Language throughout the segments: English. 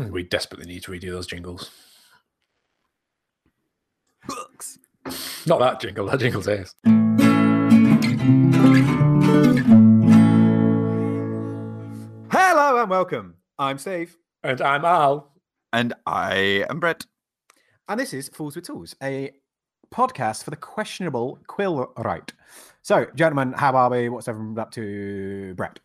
Mm. We desperately need to redo those jingles. Books. Not that jingle. That jingle's ace. Hello and welcome. I'm Steve, And I'm Al. And I am Brett. and this is Fools with Tools, a podcast for the questionable quill right. So, gentlemen, how are we? What's everyone up to? Brett.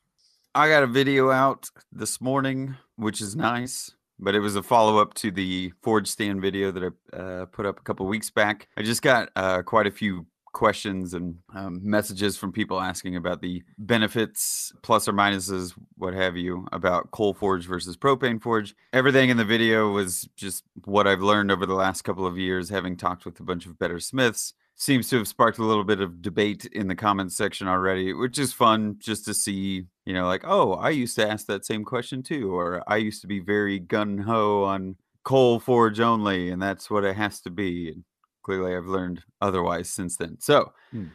I got a video out this morning, which is nice, but it was a follow up to the Forge stand video that I uh, put up a couple weeks back. I just got uh, quite a few questions and um, messages from people asking about the benefits, plus or minuses, what have you, about coal forge versus propane forge. Everything in the video was just what I've learned over the last couple of years, having talked with a bunch of blacksmiths. Seems to have sparked a little bit of debate in the comments section already, which is fun just to see, you know, like, oh, I used to ask that same question too, or I used to be very gun ho on coal forge only, and that's what it has to be. And clearly, I've learned otherwise since then. So Hmm.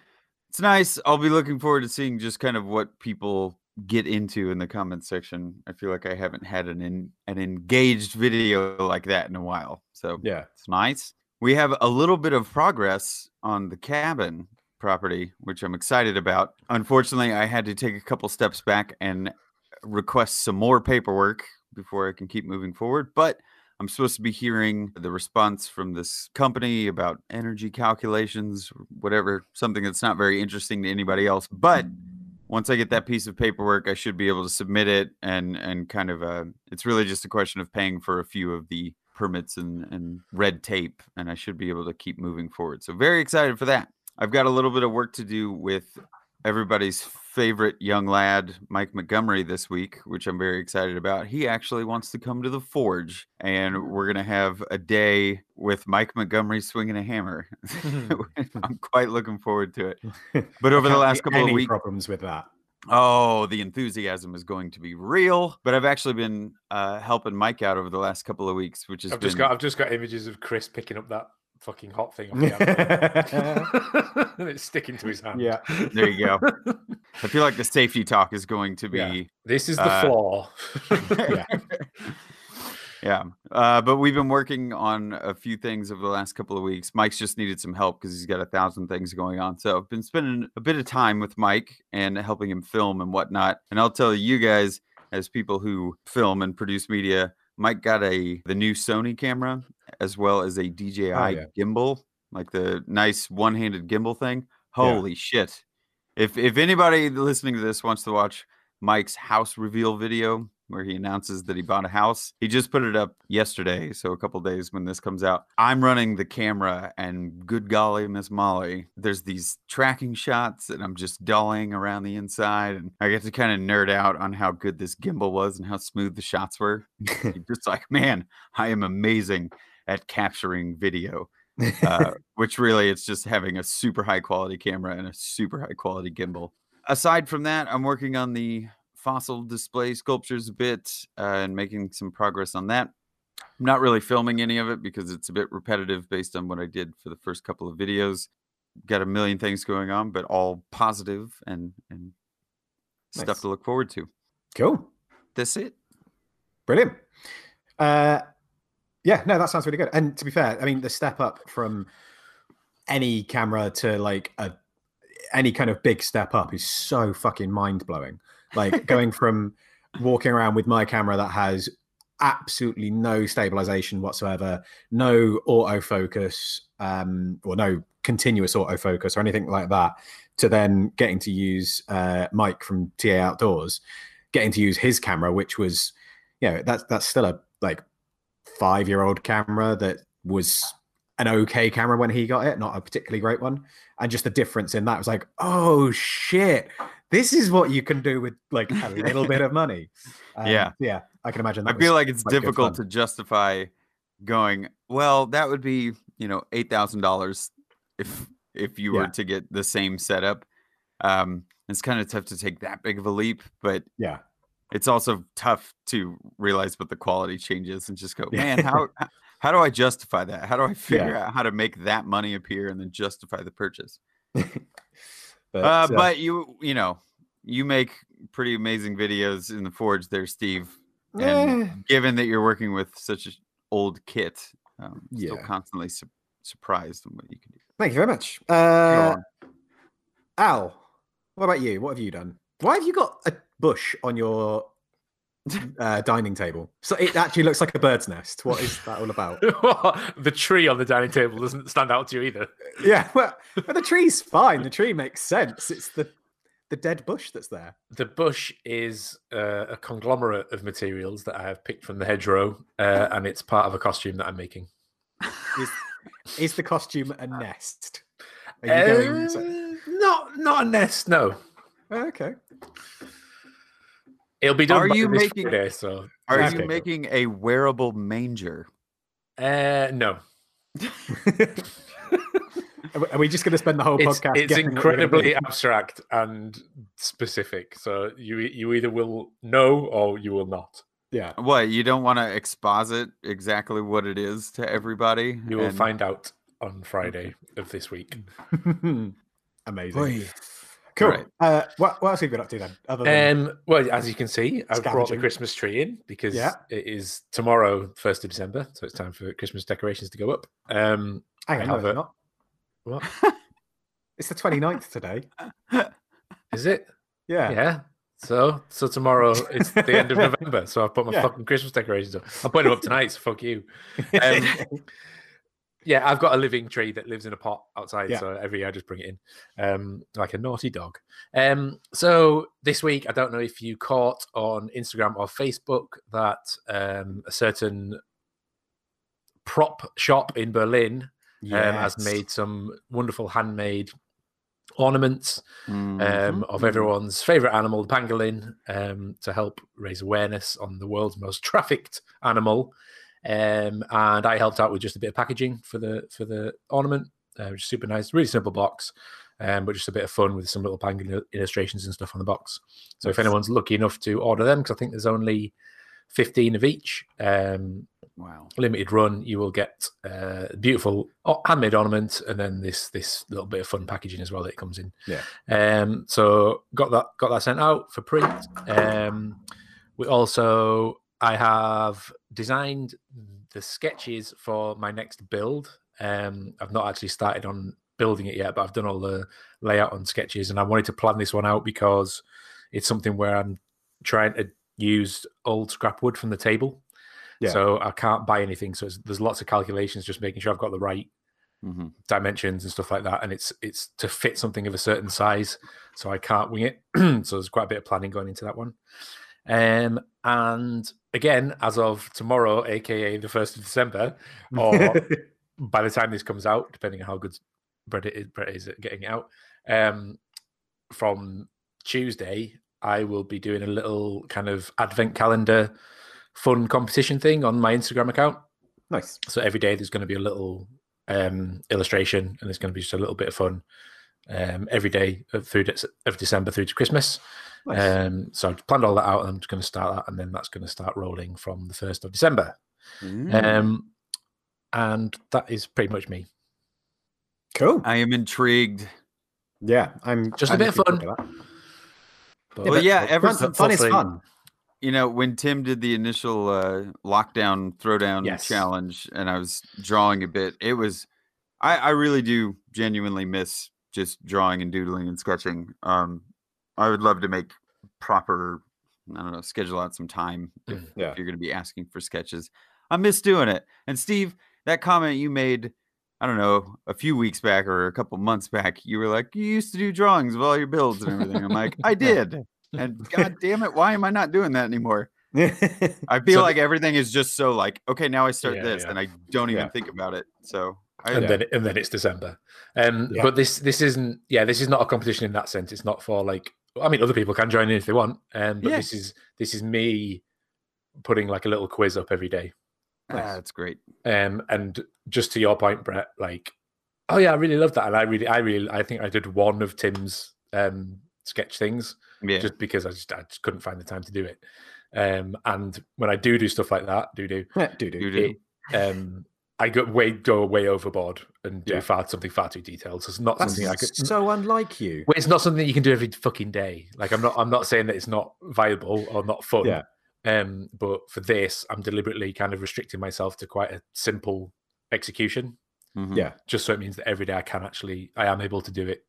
it's nice. I'll be looking forward to seeing just kind of what people get into in the comments section. I feel like I haven't had an in, an engaged video like that in a while, so Yeah. it's nice. We have a little bit of progress on the cabin property, which I'm excited about. Unfortunately, I had to take a couple steps back and request some more paperwork before I can keep moving forward. But I'm supposed to be hearing the response from this company about energy calculations, whatever, something that's not very interesting to anybody else. But once I get that piece of paperwork, I should be able to submit it and and kind of uh, it's really just a question of paying for a few of the permits and, and red tape, and I should be able to keep moving forward. So very excited for that. I've got a little bit of work to do with everybody's favorite young lad, Mike Montgomery, this week, which I'm very excited about. He actually wants to come to the Forge, and we're gonna have a day with Mike Montgomery swinging a hammer. I'm quite looking forward to it. But over the last couple of weeks, problems with that. Oh, the enthusiasm is going to be real. But I've actually been uh, helping Mike out over the last couple of weeks, which is I've been just got I've just got images of Chris picking up that fucking hot thing off the and it's sticking to his hand. yeah. there. You go. I feel like the safety talk is going to Yeah. be This is the Uh, flaw. Yeah. Yeah. Uh, but we've been working on a few things over the last couple of weeks. Mike's just needed some help because he's got a thousand things going on. So I've been spending a bit of time with Mike and helping him film and whatnot. And I'll tell you guys, as people who film and produce media, Mike got a the new Sony camera as well as a DJI yeah. gimbal, like the nice one-handed gimbal thing. Yeah. Holy shit. If if anybody listening to this wants to watch Mike's house reveal video where he announces that he bought a house. He just put it up yesterday, so a couple days when this comes out. I'm running the camera, and good golly, Miss Molly, there's these tracking shots, and I'm just dollying around the inside, and I get to kind of nerd out on how good this gimbal was and how smooth the shots were. Just like, man, I am amazing at capturing video. Uh, which really it's just having a super high quality camera and a super high quality gimbal. Aside from that, I'm working on the fossil display sculptures a bit uh, and making some progress on that. I'm not really filming any of it because it's a bit repetitive based on what I did for the first couple of videos. Got a million things going on, but all positive and and Nice. stuff to look forward to. cool. That's it. Brilliant. Uh, yeah, no, that sounds really good. And to be fair, I mean, the step up from any camera to like a any kind of big step up is so fucking mind blowing. Like going from walking around with my camera that has absolutely no stabilization whatsoever, no autofocus, um, or no continuous autofocus or anything like that, to then getting to use uh, Mike from TA Outdoors, getting to use his camera, which was, you know, that's that's still a like five year old camera that was an okay camera when he got it, not a particularly great one. And just the difference in that was like, oh shit, this is what you can do with like a little bit of money. Um, Yeah. yeah, I can imagine. I feel like it's difficult to justify going, well, that would be, you know, eight thousand dollars if if you were to get the same setup. Um, it's kind of tough to take that big of a leap, but Yeah, it's also tough to realize what the quality changes and just go, man, how how do I justify that? How do I figure Yeah. out how to make that money appear and then justify the purchase? but, uh, uh, but you you know you make pretty amazing videos in the forge there steve And Eh, given that you're working with such an old kit, um, still Yeah. constantly su- surprised on what you can do. thank you very much. Uh. Al, what about you? What have you done? Why have you got a bush on your uh, dining table? So it actually looks like a bird's nest. What is that all about? the tree on the dining table doesn't stand out to you either. yeah, well, but the tree's fine. The tree makes sense. It's the the dead bush that's there. The bush is uh, a conglomerate of materials that I have picked from the hedgerow, uh, and it's part of a costume that I'm making. Is, is the costume a nest? Are you going to- Uh, not not a nest, no. Oh, okay. It'll be done Are by you this making- Friday, so Are you cool. making a wearable manger? uh, no. Are we- just going to spend the whole It's, podcast? it's guessing what we're gonna incredibly abstract and specific. So you you either will know or you will not. Yeah. What you don't want to exposit exactly what it is to everybody? You will and- find out on Friday of this week. Amazing. Cool. Right. Uh, what, what else have you been up to then? Other than Um, well, as you can see, I've brought the Christmas tree in because Yeah. it is tomorrow, first of December, so it's time for Christmas decorations to go up. Um, hang I on, no, have it's a- not. what It's the 29th today. is it? Yeah. Yeah. So, so tomorrow it's the end of November. So I've put my Yeah. fucking Christmas decorations up. I'll put them up tonight. So fuck you. Um, yeah, I've got a living tree that lives in a pot outside. Yeah. So every year I just bring it in, um, like a naughty dog. Um, so this week, I don't know if you caught on Instagram or Facebook that um, a certain prop shop in Berlin um, has made some wonderful handmade ornaments um, Mhm. of everyone's favorite animal, the pangolin, um, to help raise awareness on the world's most trafficked animal. Um, and I helped out with just a bit of packaging for the for the ornament, uh, which is super nice, really simple box, um, but just a bit of fun with some little pangolin illustrations and stuff on the box. So if anyone's lucky enough to order them, because I think there's only 15 of each, um, Wow. limited run, you will get uh, beautiful handmade ornament and then this this little bit of fun packaging as well that it comes in. Yeah. Um. So got that got that sent out for print. Um. We also I have designed the sketches for my next build. Um. I've not actually started on building it yet, but I've done all the layout on sketches, and I wanted to plan this one out because it's something where I'm trying to use old scrap wood from the table. Yeah. So I can't buy anything. So it's, there's lots of calculations, just making sure I've got the right hmm dimensions and stuff like that. And it's it's to fit something of a certain size, so I can't wing it. so there's quite a bit of planning going into that one. Um, and again, as of tomorrow, aka the first of December, or by the time this comes out, depending on how good Brett is, Brett is at getting it out, um, from Tuesday, I will be doing a little kind of advent calendar fun competition thing on my Instagram account. nice. So every day there's going to be a little um, illustration, and it's going to be just a little bit of fun um, every day of, through Dec- of December through to Christmas. Nice. Um, so I've planned all that out, and I'm just going to start that, and then that's going to start rolling from the first of December. Mm. Um, and that is pretty much me. cool. I am intrigued. Yeah, I'm Just a I'm bit of fun. forward to. But Well, yeah, Fun- ever fun, since fun is fun. you know when Tim did the initial uh, lockdown throwdown Yes. challenge, and I was drawing a bit, it was I, I really do genuinely miss just drawing and doodling and sketching. Um, I would love to make proper, I don't know, schedule out some time if, Mm, yeah. if you're going to be asking for sketches. I miss doing it. And Steve, that comment you made, I don't know, a few weeks back or a couple months back, you were like, you used to do drawings of all your builds and everything. I'm like, I did. And god damn it, why am I not doing that anymore? I feel So- like everything is just so like, okay, now I start Yeah, this yeah. and I don't even Yeah. think about it. So I, and then and then it's December. Um, Yeah. but this this isn't yeah this is not a competition in that sense. It's not for like I mean other people can join in if they want. Um, but Yeah. this is this is me putting like a little quiz up every day. ah, that's great. Um, and just to your point, Brett, like oh yeah, I really love that, and I really I really I think I did one of Tim's um sketch things Yeah. just because I just I just couldn't find the time to do it. Um, and when I do do stuff like that, do do do do. um, I go way go way overboard and do Yeah. far something far too detailed. So it's not That's something I could. so unlike you. It's not something you can do every fucking day. Like I'm not I'm not saying that it's not viable or not fun. Yeah. Um, but for this, I'm deliberately kind of restricting myself to quite a simple execution, Mhm. Yeah. just so it means that every day I can actually, I am able to do it.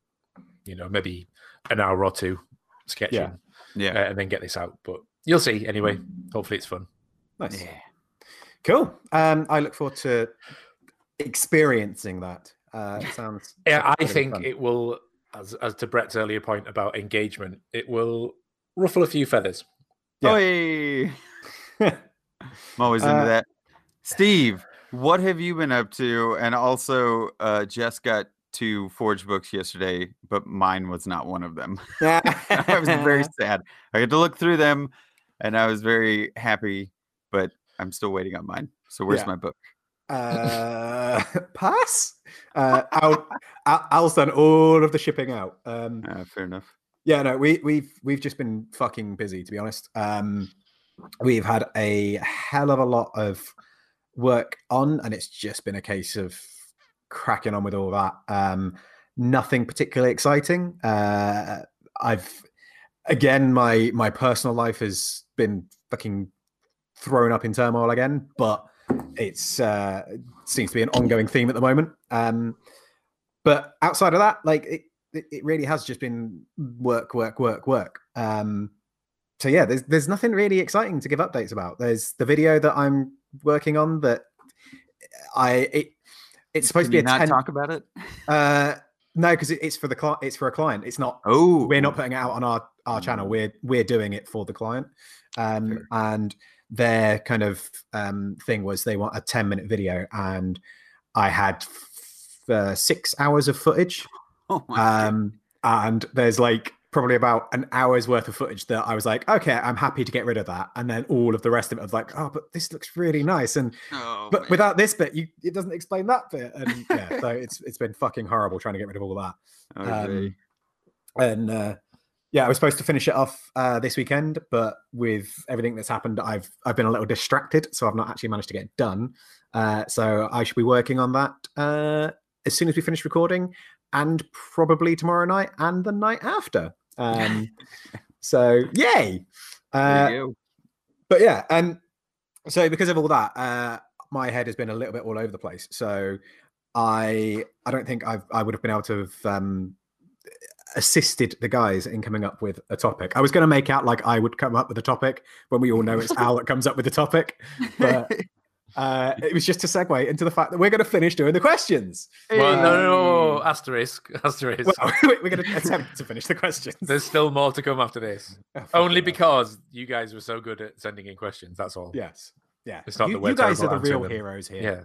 You know, maybe an hour or two sketching, Yeah. uh, and then get this out. But you'll see anyway. Hopefully, it's fun. Nice. Yeah. Cool. Um, I look forward to experiencing that. Uh, it sounds. Yeah, I think fun. it will, as as to Brett's earlier point about engagement, it will ruffle a few feathers. Yeah. I'm always into Uh, that. Steve, what have you been up to? And also, uh, Jess got two Forge books yesterday, but mine was not one of them. I was very sad. I had to look through them, and I was very happy, but I'm still waiting on mine. So where's Yeah. my book? uh, pass. Uh, Al, Al's done all of the shipping out. Um, Uh, fair enough. yeah, no, we we've we've just been fucking busy to be honest. Um, we've had a hell of a lot of work on, and it's just been a case of cracking on with all that. Um, nothing particularly exciting. Uh, I've again, my my personal life has been fucking thrown up in turmoil again, but it's uh, seems to be an ongoing theme at the moment. Um, but outside of that, like it, it, really has just been work, work, work, work. Um, so yeah, there's there's nothing really exciting to give updates about. There's the video that I'm working on that I it it's supposed Can to be you a not 10 talk about it? uh no because it, it's for the client it's for a client it's not Oh, we're not putting it out on our our channel Mm. we're we're doing it for the client um Fair. and their kind of um thing was they want a 10 minute video and i had f- uh, six hours of footage Oh my God. um and there's like probably about an hour's worth of footage that i was like okay i'm happy to get rid of that and then all of the rest of it was like oh but this looks really nice and Oh, but man. without this bit you it doesn't explain that bit and yeah so it's it's been fucking horrible trying to get rid of all of that Okay. um, and uh, yeah, I was supposed to finish it off uh, this weekend, but with everything that's happened, I've I've been a little distracted, so I've not actually managed to get it done. Uh, so I should be working on that uh, as soon as we finish recording, and probably tomorrow night and the night after. Um, so yay! Uh, but yeah, and so because of all that, uh, my head has been a little bit all over the place. So I I don't think I've I would have been able to have um, assisted the guys in coming up with a topic. I was going to make out like I would come up with a topic when we all know it's Al that comes up with the topic. But uh, it was just to segue into the fact that we're going to finish doing the questions. Well, no, no, no, asterisk, asterisk. Well, we're going to attempt to finish the questions. There's still more to come after this. Oh, Only hell. because you guys were so good at sending in questions. That's all. yes, yeah. It's not you, that we're you guys are the real them. heroes here. Yeah.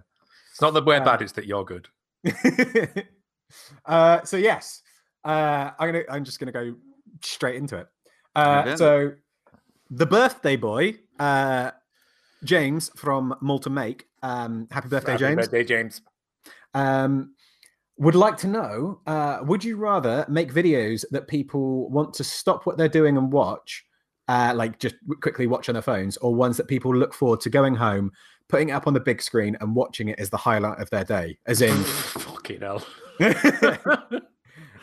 It's not that we're Uh, bad, it's that you're good. uh, so yes, uh, I'm gonna. I'm just gonna go straight into it. Uh, Okay. so the birthday boy, uh, James from Malta Make. Um, happy birthday, Happy James. Birthday, James. Um, would like to know: uh, Would you rather make videos that people want to stop what they're doing and watch, uh, like just quickly watch on their phones, or ones that people look forward to going home, putting it up on the big screen, and watching it as the highlight of their day? As in, Fucking hell.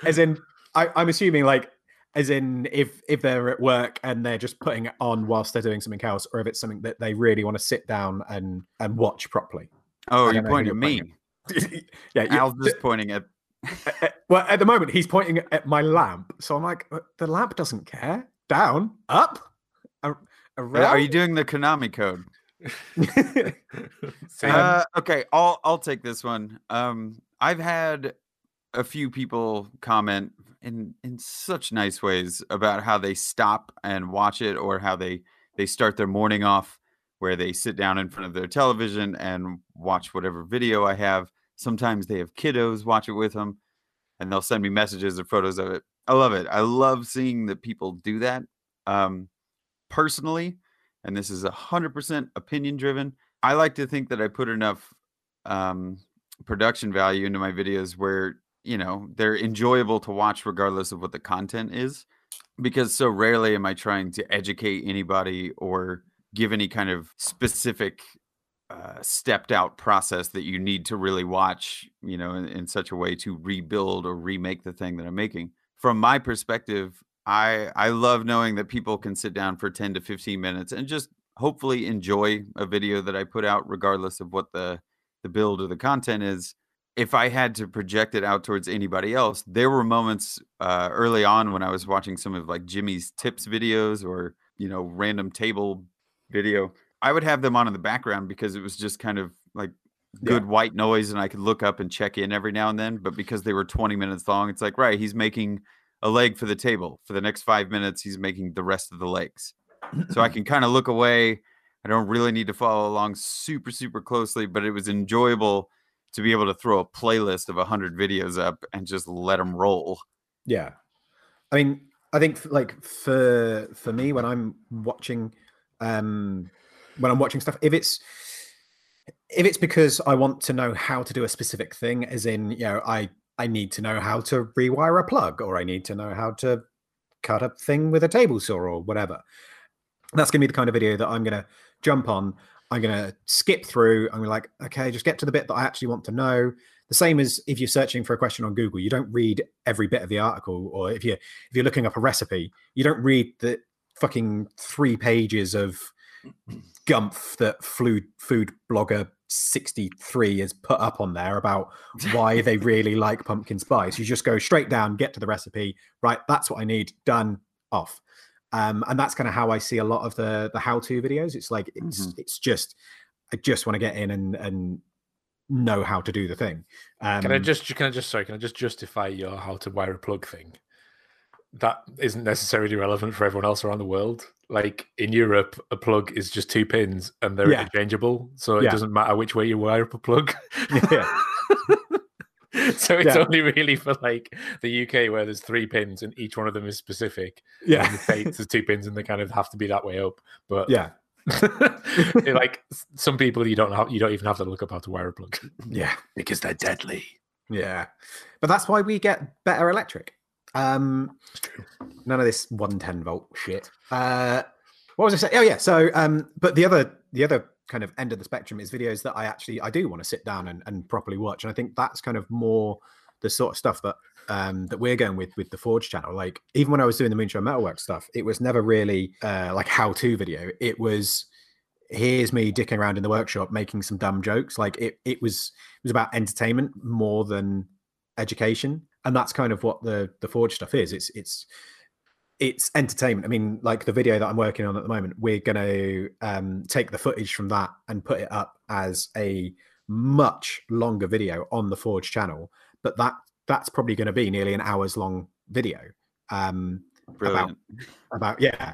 as in I, i'm assuming like as in if if they're at work and they're just putting it on whilst they're doing something else or if it's something that they really want to sit down and and watch properly Oh, you're don't know who pointing at me. pointing yeah you- Al's just pointing at. well at the moment he's pointing at my lamp so i'm like "Uh, the lamp doesn't care down up around Are you doing the Konami code? Uh, okay, I'll I'll take this one. Um, I've had a few people comment in in such nice ways about how they stop and watch it, or how they they start their morning off where they sit down in front of their television and watch whatever video I have. Sometimes they have kiddos watch it with them, and they'll send me messages or photos of it. I love it. I love seeing that people do that. Um, personally, and this is a hundred percent opinion driven. I like to think that I put enough um, production value into my videos where you know they're enjoyable to watch regardless of what the content is, because so rarely am I trying to educate anybody or give any kind of specific uh, stepped out process that you need to really watch, you know, in, in such a way to rebuild or remake the thing that I'm making. From my perspective, I I love knowing that people can sit down for 10 to 15 minutes and just hopefully enjoy a video that I put out, regardless of what the the build or the content is. If I had to project it out towards anybody else, there were moments uh, early on when I was watching some of like Jimmy's tips videos or you know random table video. I would have them on in the background because it was just kind of like good white noise and I could look up and check in every now and then. But because they were 20 minutes long, it's like, right, he's making a leg for the table. For the next five minutes, he's making the rest of the legs. So I can kind of look away. I don't really need to follow along super, super closely, but it was enjoyable to be able to throw a playlist of 100 videos up and just let them roll. Yeah. I mean, I think like for for me when I'm watching um when I'm watching stuff, if it's if it's because I want to know how to do a specific thing, as in, you know, I I need to know how to rewire a plug, or I need to know how to cut a thing with a table saw or whatever. That's gonna be the kind of video that I'm gonna jump on. I'm gonna skip through. I'm like, okay, just get to the bit that I actually want to know. The same as if you're searching for a question on Google, you don't read every bit of the article, or if you if you're looking up a recipe, you don't read the fucking three pages of gumph that food food blogger 63 is put up on there about why they really like pumpkin spice you just go straight down get to the recipe right that's what i need done off um, and that's kind of how i see a lot of the the how-to videos it's like it's Mhm. it's just i just want to get in and and know how to do the thing um, Can I just can I just sorry, can I just justify your how to wire a plug thing? That isn't necessarily relevant for everyone else around the world. Like in Europe, a plug is just two pins and they're Yeah. interchangeable. So it Yeah. doesn't matter which way you wire up a plug. Yeah. so it's Yeah. only really for like the UK where there's three pins and each one of them is specific. Yeah the States there's two pins and they kind of have to be that way up. But yeah like some people you don't have you don't even have to look up how to wire a plug yeah because they're deadly. Yeah, but that's why we get better electric. Um, true. none of this 110 volt shit. Uh, what was I saying? Oh yeah. So, um, but the other the other kind of end of the spectrum is videos that I actually I do want to sit down and, and properly watch, and I think that's kind of more the sort of stuff that um that we're going with with the Forge channel. Like even when I was doing the Moonshine Metalwork stuff, it was never really uh like how to video. It was here's me dicking around in the workshop making some dumb jokes. Like it it was it was about entertainment more than education and that's kind of what the the forge stuff is it's it's it's entertainment i mean like the video that i'm working on at the moment we're going to um take the footage from that and put it up as a much longer video on the forge channel but that that's probably going to be nearly an hours long video um Brilliant. about yeah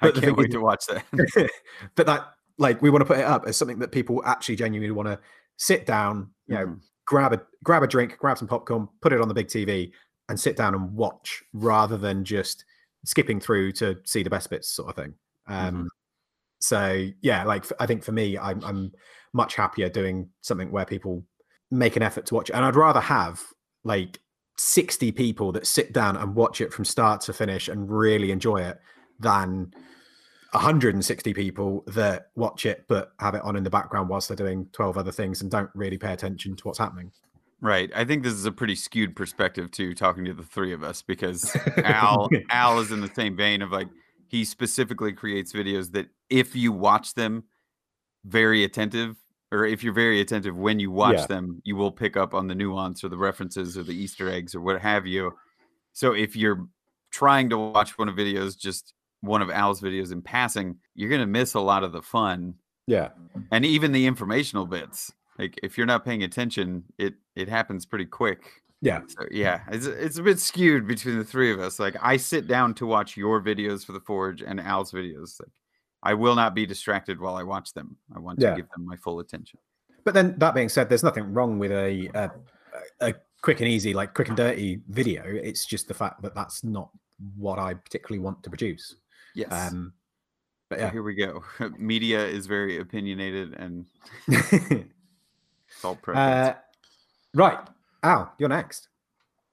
I but the can't wait is- to watch that. but that like we want to put it up as something that people actually genuinely want to sit down you know Mhm. grab a grab a drink grab some popcorn put it on the big tv and sit down and watch rather than just skipping through to see the best bits sort of thing. Um so yeah like i think for me I'm, I'm much happier doing something where people make an effort to watch it. And i'd rather have like 60 people that sit down and watch it from start to finish and really enjoy it than 160 people that watch it but have it on in the background whilst they're doing 12 other things and don't really pay attention to what's happening Right. I think this is a pretty skewed perspective too, talking to the three of us, because Al Al is in the same vein of like he specifically creates videos that if you watch them very attentive, or if you're very attentive when you watch Yeah. them, you will pick up on the nuance or the references or the Easter eggs or what have you. So if you're trying to watch one of videos, just one of Al's videos in passing, you're gonna miss a lot of the fun yeah and even the informational bits like if you're not paying attention it it happens pretty quick. Yeah. So yeah it's, it's a bit skewed between the three of us like i sit down to watch your videos for the forge and al's videos like i will not be distracted while i watch them i want to give them my full attention. But then that being said there's nothing wrong with a, a a quick and easy like quick and dirty video it's just the fact that that's not what i particularly want to produce. Yes. Um but so yeah. here we go. Media is very opinionated and it's all preference. uh, right al you're next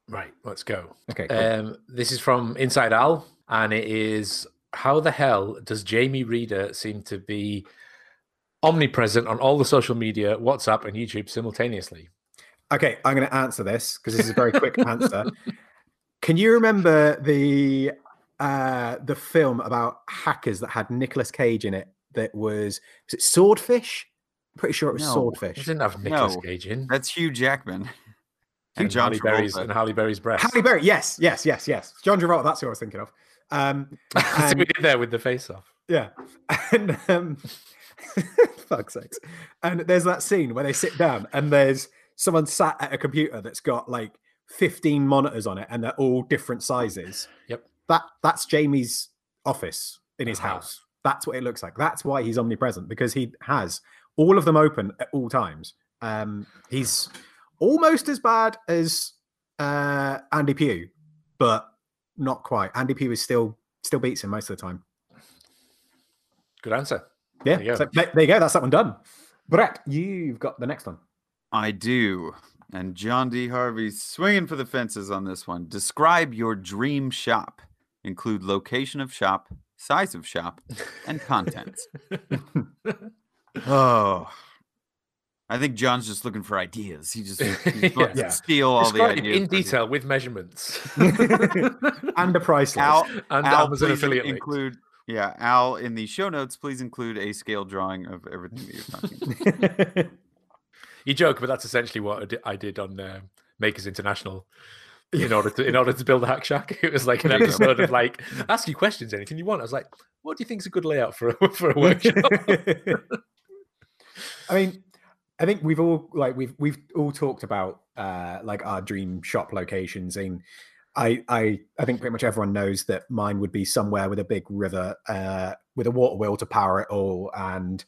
Right, let's go. okay cool. Um, this is from Inside Al, and it is how the hell does Jamie Reader seem to be omnipresent on all the social media, WhatsApp, and YouTube simultaneously? Okay, I'm going to answer this because this is a very quick answer. Can you remember the uh the film about hackers that had Nicolas Cage in it that was was it swordfish? Pretty sure it was No. He swordfish. didn't have Nicolas No. Cage in. That's Hugh Jackman. and John Halle Berry's Travolta. and Halle Berry's breast. Halle Berry, yes, yes, yes, yes. John Travolta, that's who I was thinking of. Um, That's what we did there with the face off. yeah, and um, fuck's sakes. And there's that scene where they sit down and there's someone sat at a computer that's got like 15 monitors on it and they're all different sizes. Yep. That that's Jamie's office in his Uh-huh. house. That's what it looks like. That's why he's omnipresent because he has all of them open at all times. Um, he's almost as bad as uh, Andy Pugh, but not quite. Andy Pugh is still still beats him most of the time. Good answer. Yeah, There you go. so there, there you go. That's that one done. Brett, you've got the next one. I do. And John D. Harvey's swinging for the fences on this one. Describe your dream shop. Include location of shop, size of shop, and contents. oh. I think John's just looking for ideas. He just he wants Yeah. to steal all the ideas. in for his- detail with measurements and a price list. Al, and Al, Amazon please affiliate links. include yeah, Al in the show notes, please include a scale drawing of everything that you're talking about. You joke, but that's essentially what I did, on uh, Makers International. In order to in order to build a hack shack, it was like an There you go. episode of like ask you questions, anything you want. I was like, what do you think is a good layout for a, for a workshop? I mean, I think we've all like we've we've all talked about uh like our dream shop locations and I I I think pretty much everyone knows that mine would be somewhere with a big river uh with a water wheel to power it all and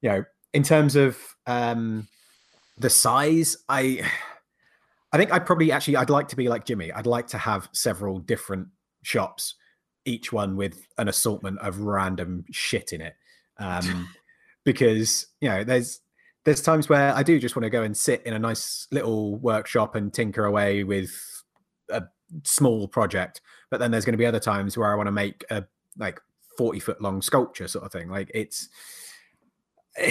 you know in terms of um the size I I think I'd probably actually I'd like to be like Jimmy. I'd like to have several different shops each one with an assortment of random shit in it. Um because you know there's there's times where I do just want to go and sit in a nice little workshop and tinker away with a small project, but then there's going to be other times where I want to make a like 40 foot long sculpture sort of thing. Like it's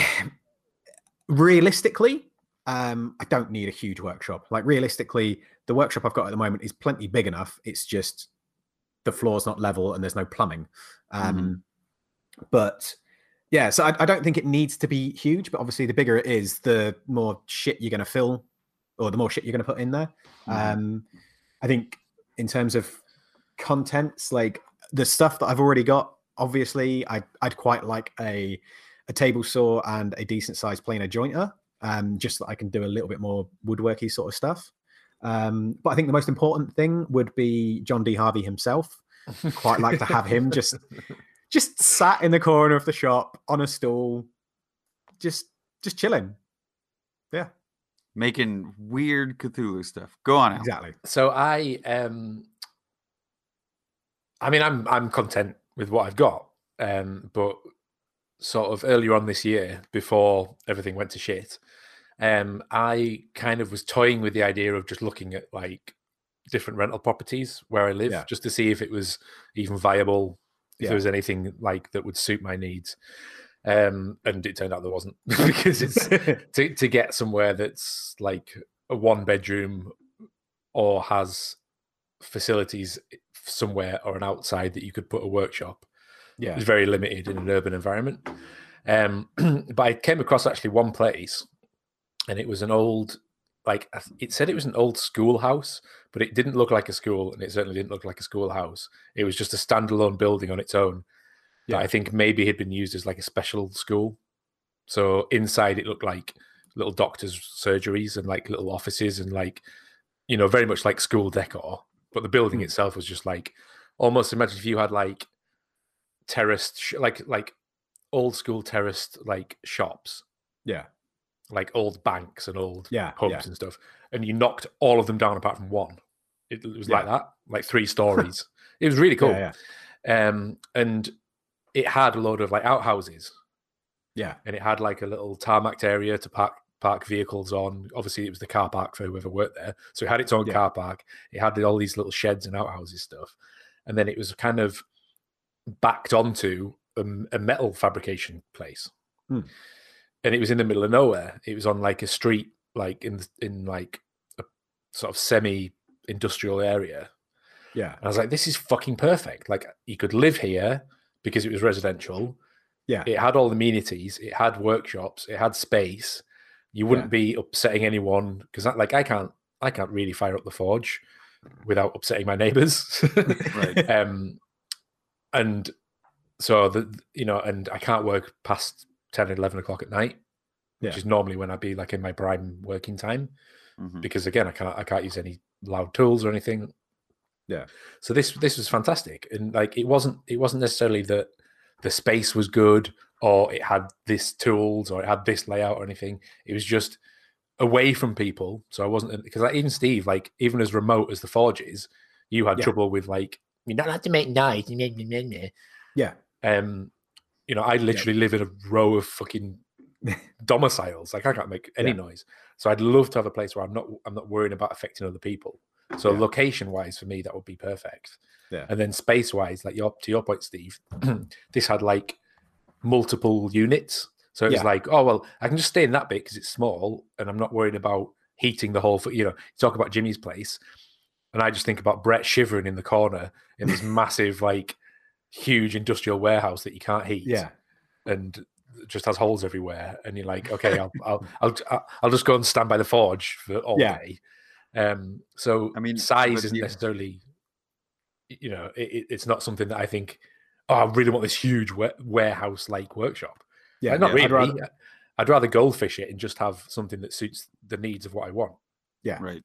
realistically, um, I don't need a huge workshop. Like realistically, the workshop I've got at the moment is plenty big enough. It's just the floor's not level and there's no plumbing. Um, But yeah, so I, I don't think it needs to be huge, but obviously the bigger it is, the more shit you're going to fill or the more shit you're going to put in there. Mhm. Um, I think in terms of contents, like the stuff that I've already got, obviously I'd, I'd quite like a, a table saw and a decent sized planer jointer, um, just so I can do a little bit more woodworky sort of stuff. Um, but I think the most important thing would be John D. Harvey himself. Quite like to have him just just sat in the corner of the shop on a stool, just just chilling. Yeah, Making weird Cthulhu stuff. Go on, Al. exactly. So I um I mean I'm I'm content with what I've got. Um but sort of earlier on this year before everything went to shit, um I kind of was toying with the idea of just looking at like different rental properties where I live Yeah. just to see if it was even viable if Yeah. there was anything like that would suit my needs. Um and it turned out there wasn't because it's to, to get somewhere that's like a one bedroom or has facilities somewhere or an outside that you could put a workshop yeah, is very limited in an urban environment. Um, but I came across actually one place, and it was an old, like it said it was an old schoolhouse, but it didn't look like a school, and it certainly didn't look like a schoolhouse. It was just a standalone building on its own. That Yeah. I think maybe had been used as like a special school. So inside it looked like little doctors' surgeries and like little offices and like, you know, very much like school decor. But the building Hmm. itself was just like almost imagine if you had like terraced, sh- like like old school terraced like shops, yeah, like old banks and old yeah, pubs yeah. and stuff, and you knocked all of them down apart from one. It, it was like that, like three stories. it was really cool. Yeah, yeah, Um, and it had a load of like outhouses, yeah, and it had like a little tarmacked area to park park vehicles on. Obviously, it was the car park for whoever worked there, so it had its own Yeah. car park. It had all these little sheds and outhouses stuff, and then it was kind of backed onto a metal fabrication place, Hmm. And it was in the middle of nowhere. It was on like a street, like in in like a sort of semi industrial area. yeah. And I was like, this is fucking perfect. Like you could live here because it was residential. Yeah. It had all the amenities. It had workshops. It had space. You wouldn't be upsetting anyone because, like, I can't, I can't really fire up the forge without upsetting my neighbors. Right. um, and so the you know, and I can't work past 10 or 11 o'clock at night, which is normally when I'd be like in my prime working time Mhm. because again, I can't I can't use any loud tools or anything. Yeah. So this this was fantastic, and like it wasn't it wasn't necessarily that the space was good or it had this tools or it had this layout or anything. It was just away from people. So I wasn't because like even Steve, like even as remote as the Forge is, you had Yeah. trouble with like you're not allowed to make noise. Yeah. Um, you know, I literally live in a row of fucking domiciles. Like I can't make any Yeah. noise. So I'd love to have a place where I'm not I'm not worrying about affecting other people. So Yeah. location wise for me, that would be perfect. Yeah. And then space wise, like your to your point, Steve, this had like multiple units. So it was Yeah. like, oh well, I can just stay in that bit because it's small and I'm not worried about heating the whole. You know, you talk about Jimmy's place, and I just think about Brett shivering in the corner in this massive, like, huge industrial warehouse that you can't heat Yeah. and just has holes everywhere. And you're like, okay, I'll I'll I'll, I'll- I'll just go and stand by the forge for all Yeah. day. Um, so I mean, size isn't you- necessarily, you know, it, it- it's not something that I think. Oh, I really want this huge warehouse-like workshop. Yeah. Like, not yeah. really. I'd I'd rather, rather, goldfish it and just have something that suits the needs of what I want. Yeah. Right.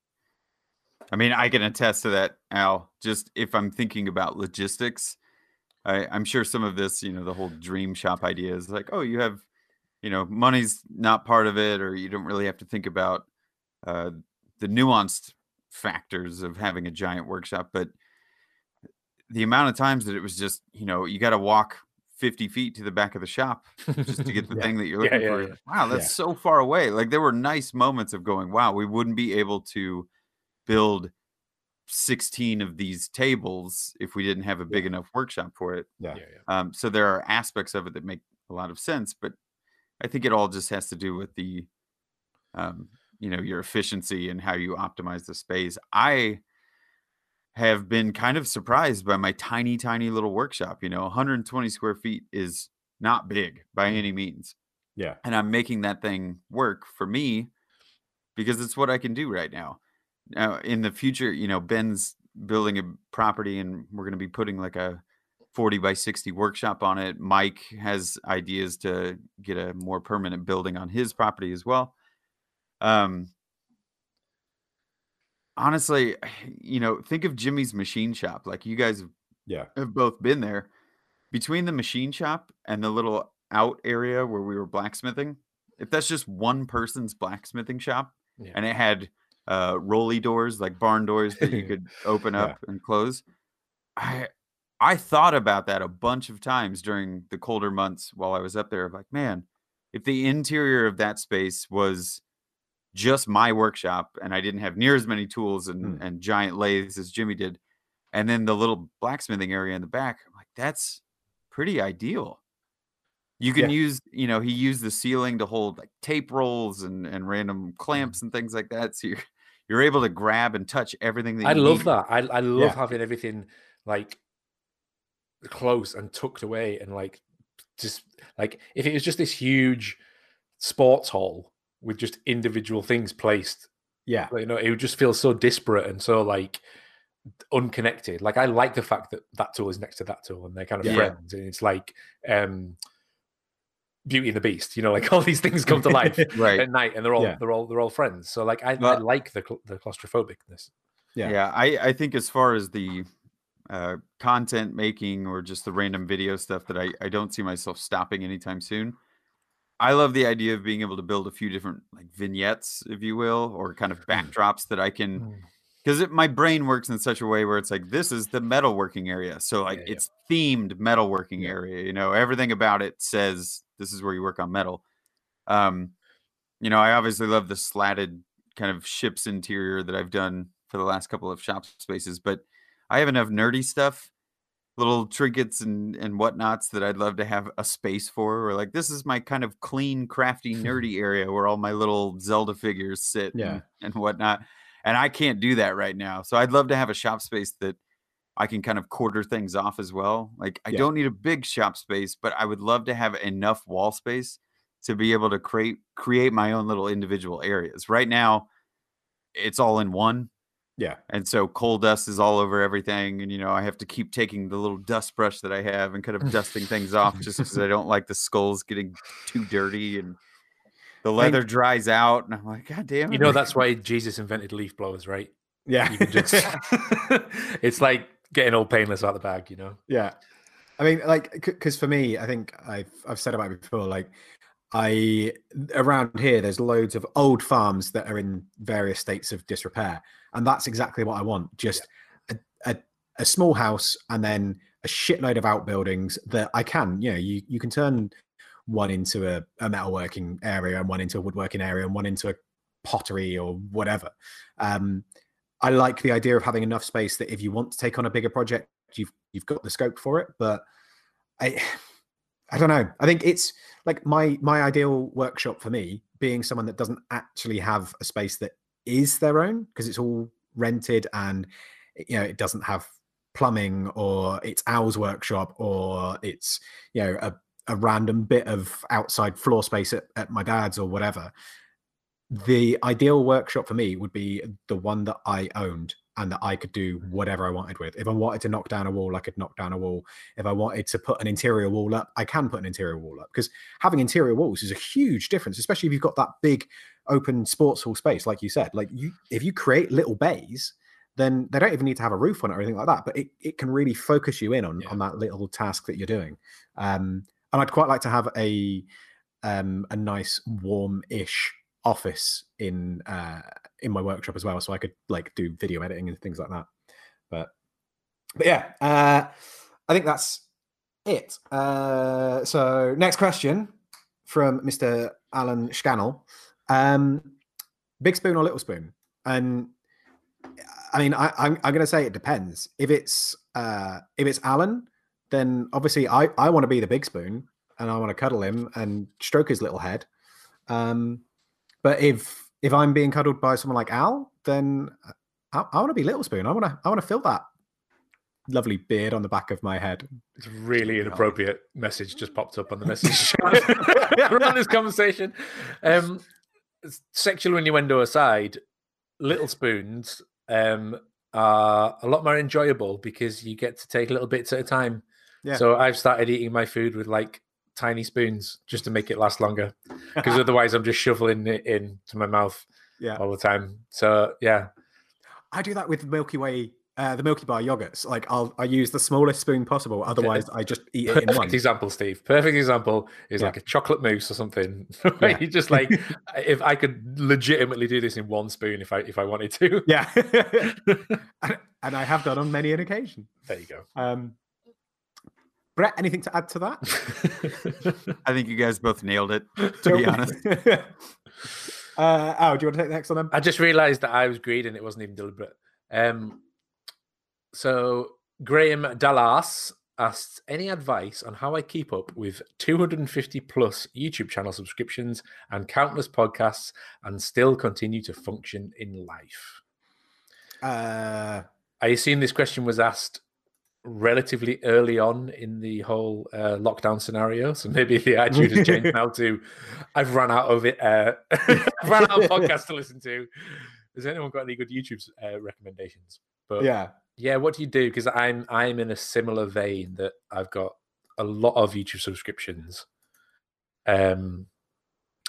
I mean, I can attest to that, Al. Just if I'm thinking about logistics, I, I'm sure some of this, you know, the whole dream shop idea is like, oh, you have, you know, money's not part of it, or you don't really have to think about uh, the nuanced factors of having a giant workshop. But the amount of times that it was just, you know, you got to walk 50 feet to the back of the shop just to get the Yeah. thing that you're looking yeah, for. yeah. Wow, that's so far away. Like there were nice moments of going, wow, we wouldn't be able to build 16 of these tables if we didn't have a big enough workshop for it. Yeah. yeah, yeah. Um, so there are aspects of it that make a lot of sense, but I think it all just has to do with the, um, you know, your efficiency and how you optimize the space. I have been kind of surprised by my tiny, tiny little workshop. You know, 120 square feet is not big by any means Yeah. and I'm making that thing work for me because it's what I can do right now. Now, in the future, you know, Ben's building a property and we're going to be putting like a 40 by 60 workshop on it. Mike has ideas to get a more permanent building on his property as well. Um, honestly, you know, think of Jimmy's machine shop. Like you guys have Yeah. have both been there. Between the machine shop and the little out area where we were blacksmithing, if that's just one person's blacksmithing shop Yeah. and it had uh rolly doors like barn doors that you could open Yeah. up and close, I I thought about that a bunch of times during the colder months while I was up there. Of like, man, if the interior of that space was just my workshop and I didn't have near as many tools and, Hmm. and giant lathes as Jimmy did, and then the little blacksmithing area in the back, I'm like, that's pretty ideal. You can Yeah. use, you know, he used the ceiling to hold like tape rolls and, and Mm-hmm. random clamps and things like that. So you're you're able to grab and touch everything that I love need. that. I I love Yeah. having everything like close and tucked away and like just like if it was just this huge sports hall with just individual things placed, Yeah. you know, it would just feel so disparate and so like unconnected. Like I like the fact that that tool is next to that tool and they're kind of Yeah. friends and it's like um Beauty and the Beast, you know, like all these things come to life Right. at night and they're all Yeah. they're all they're all friends. So like I, I like the cl- the claustrophobicness. Yeah. Yeah, I, I think as far as the uh, content making or just the random video stuff that I, I don't see myself stopping anytime soon. I love the idea of being able to build a few different like vignettes, if you will, or kind of backdrops that I can because my brain works in such a way where it's like this is the metalworking area so like Yeah, yeah. it's themed metalworking Yeah. area you know everything about it says this is where you work on metal um you know i obviously love the slatted kind of ship's interior that i've done for the last couple of shop spaces but i have enough nerdy stuff little trinkets and and whatnots that i'd love to have a space for or like this is my kind of clean crafty nerdy area where all my little zelda figures sit Yeah. and, and whatnot and I can't do that right now. So I'd love to have a shop space that I can kind of quarter things off as well. Like I Yeah. don't need a big shop space, but I would love to have enough wall space to be able to create create my own little individual areas. Right now, it's all in one. Yeah. And so coal dust is all over everything. And, you know, I have to keep taking the little dust brush that I have and kind of dusting things off just because I don't like the skulls getting too dirty and the leather dries out. And I'm like, God damn it. You know that's why Jesus invented leaf blowers, right? Yeah. You can just it's like getting all painless out of the bag, you know. Yeah, I mean, like, because for me, I think I've I've said about it before. Like, I around here, there's loads of old farms that are in various states of disrepair, and that's exactly what I want. Just a, a, a small house, and then a shitload of outbuildings that I can, you know, you you can turn one into a, a metalworking area, and one into a woodworking area, and one into a pottery or whatever. Um, I like the idea of having enough space that if you want to take on a bigger project, you've you've got the scope for it. But I I don't know. I think it's like my my ideal workshop for me being someone that doesn't actually have a space that is their own because it's all rented and you know it doesn't have plumbing or it's Al's workshop or it's you know a, a random bit of outside floor space at, at my dad's or whatever the ideal workshop for me would be the one that I owned and that I could do whatever I wanted with. If I wanted to knock down a wall, I could knock down a wall. If I wanted to put an interior wall up, I can put an interior wall up because having interior walls is a huge difference, especially if you've got that big open sports hall space, like you said. Like you, if you create little bays, then they don't even need to have a roof on it or anything like that. But it, it can really focus you in on, Yeah. on that little task that you're doing. Um, and I'd quite like to have a um, a nice warm-ish office in uh, in my workshop as well, so I could like do video editing and things like that. But but yeah, uh, I think that's it. Uh, so next question from Mr. Alan Scannell: um, Big spoon or little spoon? And I mean, I, I'm I'm going to say it depends. If it's uh, if it's Alan, then obviously I I want to be the big spoon and I want to cuddle him and stroke his little head. Um, but if if I'm being cuddled by someone like Al, then I, I want to be little spoon. I want to I want to feel that lovely beard on the back of my head. It's a really inappropriate message just popped up on the message around this conversation. Um, sexual innuendo aside, little spoons um, are a lot more enjoyable because you get to take little bits at a time. Yeah. So I've started eating my food with like tiny spoons just to make it last longer because otherwise I'm just shoveling it into my mouth yeah, all the time. So yeah, I do that with Milky Way. Uh, the Milky Bar yogurts, like I'll I use the smallest spoon possible. Otherwise, I just eat it in one. Perfect example, Steve. Perfect example is Yeah. like a chocolate mousse or something. Yeah. you just like, if I could legitimately do this in one spoon, if I if I wanted to. Yeah, and, and I have done on many an occasion. There you go. Um, Brett, anything to add to that? I think you guys both nailed it, to be honest. uh, Al, do you want to take the next one then? I just realised that I was greedy and it wasn't even deliberate. Um, so Graham Dallas asked any advice on how I keep up with 250 plus YouTube channel subscriptions and countless podcasts and still continue to function in life. Uh, I assume this question was asked relatively early on in the whole uh, lockdown scenario. So maybe the attitude has changed now to I've run out of it. Uh, I've run out of podcasts to listen to. Has anyone got any good YouTube uh, recommendations? But yeah, yeah, what do you do? Because I'm I'm in a similar vein that I've got a lot of YouTube subscriptions. Um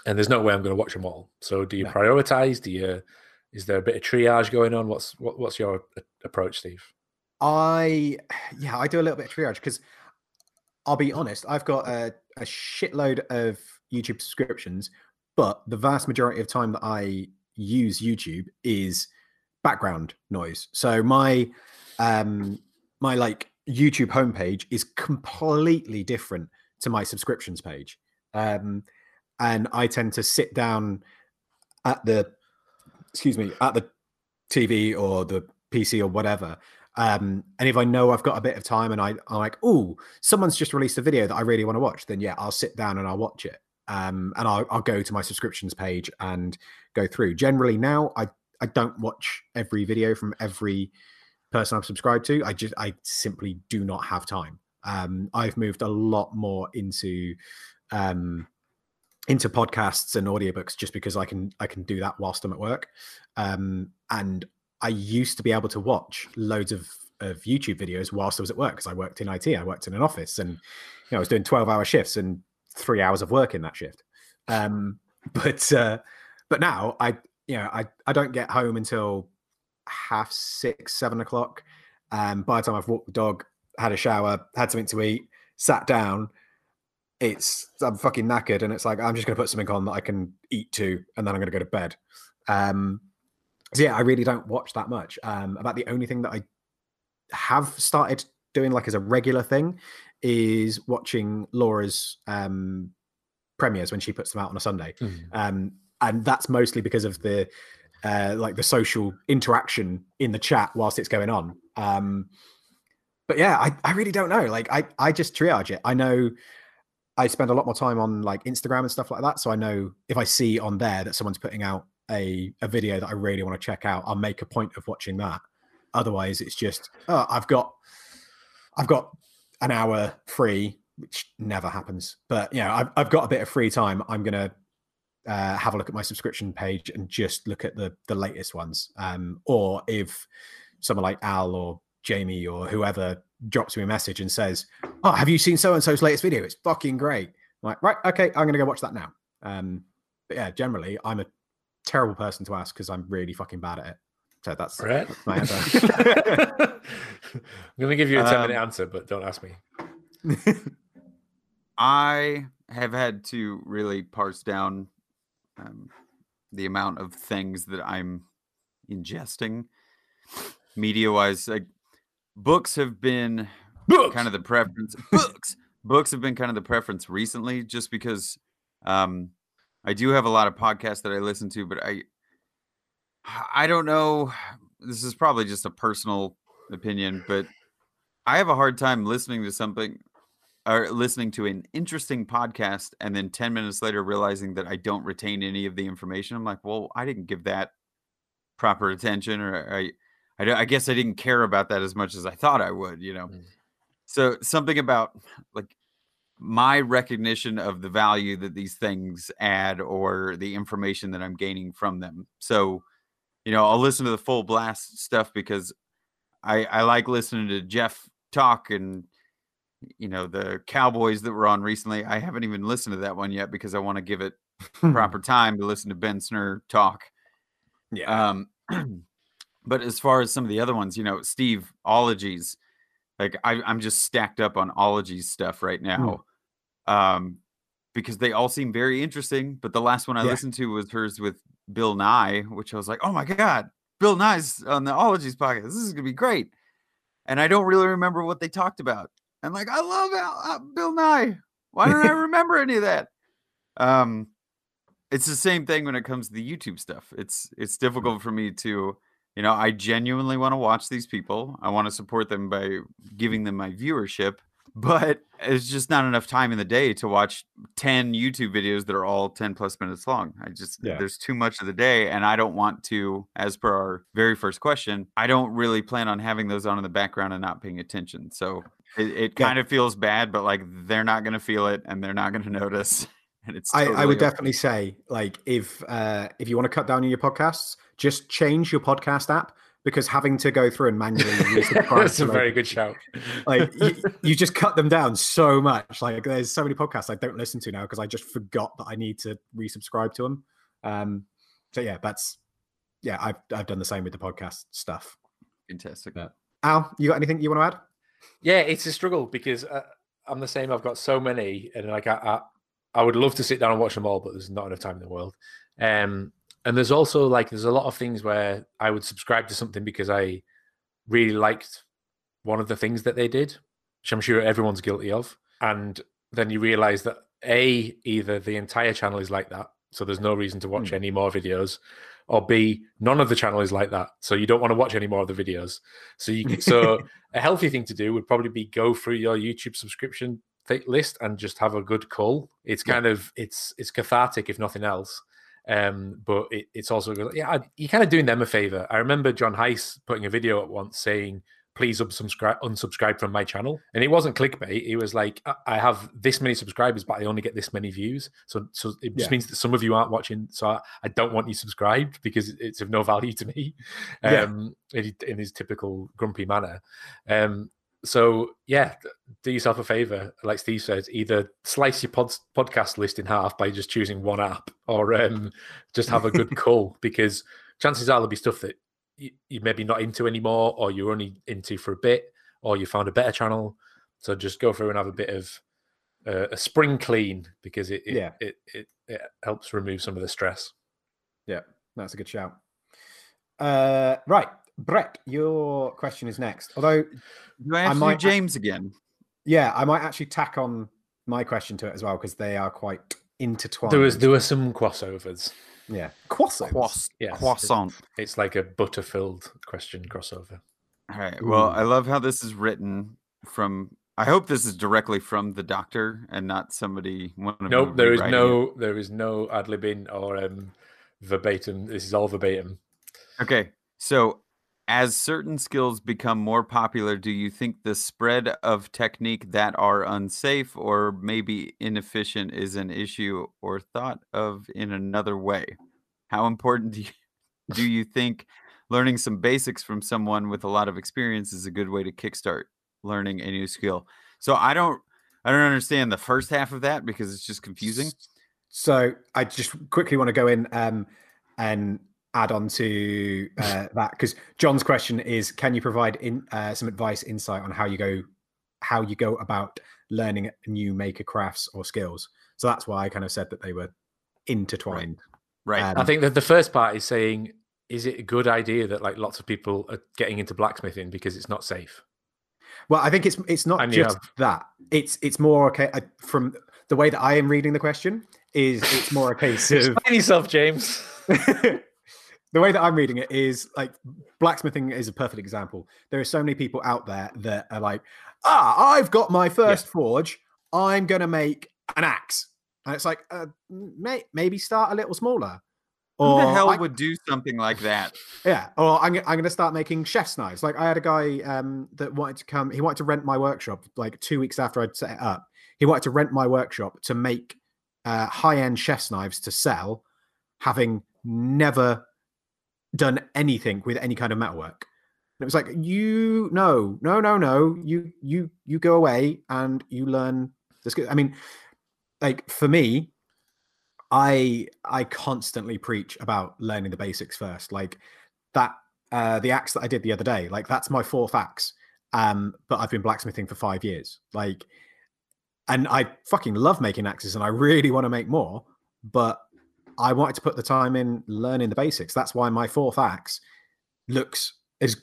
and there's no way I'm going to watch them all. So do you No. prioritize? Do you is there a bit of triage going on? What's what, what's your approach, Steve? I yeah, I do a little bit of triage because I'll be honest, I've got a, a shitload of YouTube subscriptions, but the vast majority of time that I use YouTube is background noise. So my um my like YouTube homepage is completely different to my subscriptions page. Um and I tend to sit down at the excuse me, at the TV or the PC or whatever um, and if I know I've got a bit of time and I, I'm like, oh, someone's just released a video that I really want to watch, then yeah, I'll sit down and I'll watch it. Um, and I'll, I'll go to my subscriptions page and go through. Generally, now I, I don't watch every video from every person I'm subscribed to. I just I simply do not have time. Um, I've moved a lot more into um, into podcasts and audiobooks just because I can I can do that whilst I'm at work. Um, and I used to be able to watch loads of of YouTube videos whilst I was at work because I worked in IT. I worked in an office, and you know I was doing twelve hour shifts and three hours of work in that shift. Um, but uh, but now I you know I I don't get home until half six seven o'clock. Um, by the time I've walked the dog, had a shower, had something to eat, sat down, it's I'm fucking knackered, and it's like I'm just gonna put something on that I can eat to, and then I'm gonna go to bed. Um, so yeah, I really don't watch that much. Um, about the only thing that I have started doing like as a regular thing is watching Laura's um premieres when she puts them out on a Sunday. Mhm. Um, and that's mostly because of the uh, like the social interaction in the chat whilst it's going on. Um, but yeah, I, I really don't know. Like I, I just triage it. I know I spend a lot more time on like Instagram and stuff like that. So I know if I see on there that someone's putting out a, a video that I really want to check out, I'll make a point of watching that. Otherwise, it's just oh, I've got I've got an hour free, which never happens. But you know, I've I've got a bit of free time. I'm gonna uh, have a look at my subscription page and just look at the the latest ones. Um, or if someone like Al or Jamie or whoever drops me a message and says, "Oh, have you seen so and so's latest video? It's fucking great." I'm like, right, okay, I'm gonna go watch that now. Um, but yeah, generally, I'm a terrible person to ask because I'm really fucking bad at it. So that's, Right. that's my answer. I'm going to give you a 10 minute Um, answer, but don't ask me. I have had to really parse down um, the amount of things that I'm ingesting media wise. Like books have been kind of the preference. books, books have been kind of the preference recently, just because um, I do have a lot of podcasts that I listen to, but I, I don't know. This is probably just a personal opinion, but I have a hard time listening to something or listening to an interesting podcast and then 10 minutes later realizing that I don't retain any of the information. I'm like, well, I didn't give that proper attention or I I, I guess I didn't care about that as much as I thought I would, you know. Mm. So something about like my recognition of the value that these things add or the information that I'm gaining from them. So, you know, I'll listen to the full blast stuff because I I like listening to Jeff talk and you know the Cowboys that were on recently. I haven't even listened to that one yet because I want to give it proper time to listen to Ben Snur talk. yeah. Um, but as far as some of the other ones, you know, Steve ologies, like I, I'm just stacked up on ologies stuff right now, um, because they all seem very interesting. But the last one I Yeah. listened to was hers with Bill Nye, which I was like, oh my god, Bill Nye's on the ologies podcast. This is gonna be great. And I don't really remember what they talked about. And like, I love Al- uh, Bill Nye. Why don't I remember any of that? Um, it's the same thing when it comes to the YouTube stuff. It's it's difficult for me to, you know, I genuinely want to watch these people. I want to support them by giving them my viewership, but it's just not enough time in the day to watch 10 YouTube videos that are all 10 plus minutes long. I just Yeah. there's too much of the day and I don't want to as per our very first question, I don't really plan on having those on in the background and not paying attention. So it, it Yeah. kind of feels bad, but like they're not going to feel it and they're not going to notice. And it's I, I would okay. definitely say like if uh if you want to cut down on your podcasts, just change your podcast app because having to go through and manually resubscribe That's a loads very good people, shout. like you, you just cut them down so much. Like there's so many podcasts I don't listen to now because I just forgot that I need to resubscribe to them. Um so yeah, that's yeah, I've I've done the same with the podcast stuff. fantastic. Yeah. Al, you got anything you want to add? Yeah, it's a struggle because uh, I'm the same. I've got so many, and like I, I, I would love to sit down and watch them all, but there's not enough time in the world. Um, and there's also like there's a lot of things where I would subscribe to something because I really liked one of the things that they did, which I'm sure everyone's guilty of. And then you realize that a either the entire channel is like that, so there's no reason to watch Hmm. any more videos, or b none of the channel is like that, so you don't want to watch any more of the videos. So you so a healthy thing to do would probably be go through your YouTube subscription list and just have a good call. It's Yeah. kind of it's it's cathartic if nothing else. Um, but it, it's also good. Yeah, you're kind of doing them a favor. I remember John Heisz putting a video at once saying, please unsubscribe unsubscribe from my channel. And it wasn't clickbait. It was like I have this many subscribers, but I only get this many views. So so it just yeah. means that some of you aren't watching. So I, I, don't want you subscribed because it's of no value to me. Um, yeah. in, in, his typical grumpy manner. Um, so yeah, do yourself a favor, like Steve said, either slice your pod, podcast list in half by just choosing one app, or um, just have a good call because chances are there'll be stuff that you, you're maybe not into anymore, or you're only into for a bit, or you found a better channel. So just go through and have a bit of uh, a spring clean because it, it yeah it, it, it helps remove some of the stress. Yeah, that's a good shout. Uh, right, Brett, your question is next. Although do I, I might James again. Yeah, I might actually tack on my question to it as well because they are quite intertwined. There was there were some crossovers. Yeah, crossovers. Cross, yes, croissant. It's like a butter filled question crossover. All right. Well, Ooh. I love how this is written from. I hope this is directly from the doctor and not somebody. One of Nope, there is no, it. there is no ad libbing or um, verbatim. This is all verbatim. Okay, so as certain skills become more popular, do you think the spread of technique that are unsafe or maybe inefficient is an issue or thought of in another way? How important do you, do you think learning some basics from someone with a lot of experience is a good way to kickstart learning a new skill? So I don't I don't understand the first half of that because it's just confusing. So I just quickly want to go in um, and add on to uh, that because John's question is: Can you provide in, uh, some advice, insight on how you go, how you go about learning new maker crafts or skills? So that's why I kind of said that they were intertwined. Right. right. Um, I think that the first part is saying: Is it a good idea that like lots of people are getting into blacksmithing because it's not safe? Well, I think it's it's not and just have... that. It's it's more okay uh, from the way that I am reading the question. Is it's more a case of explain yourself, James. the way that I'm reading it is like blacksmithing is a perfect example. There are so many people out there that are like, ah, I've got my first yeah. forge. I'm going to make an axe. And it's like, uh, may- maybe start a little smaller. Or Who the hell I, would do something like that? Yeah. Or I'm, I'm going to start making chef's knives. Like I had a guy um, that wanted to come, he wanted to rent my workshop like two weeks after I'd set it up. He wanted to rent my workshop to make uh, high end chef's knives to sell, having never done anything with any kind of metalwork. And it was like, you no, no, no, no. You you you go away and you learn this. I mean, like for me, I I constantly preach about learning the basics first. Like that uh the axe that I did the other day, like that's my fourth axe. Um, but I've been blacksmithing for five years. Like and I fucking love making axes and I really want to make more, but I wanted to put the time in learning the basics. That's why my fourth axe looks as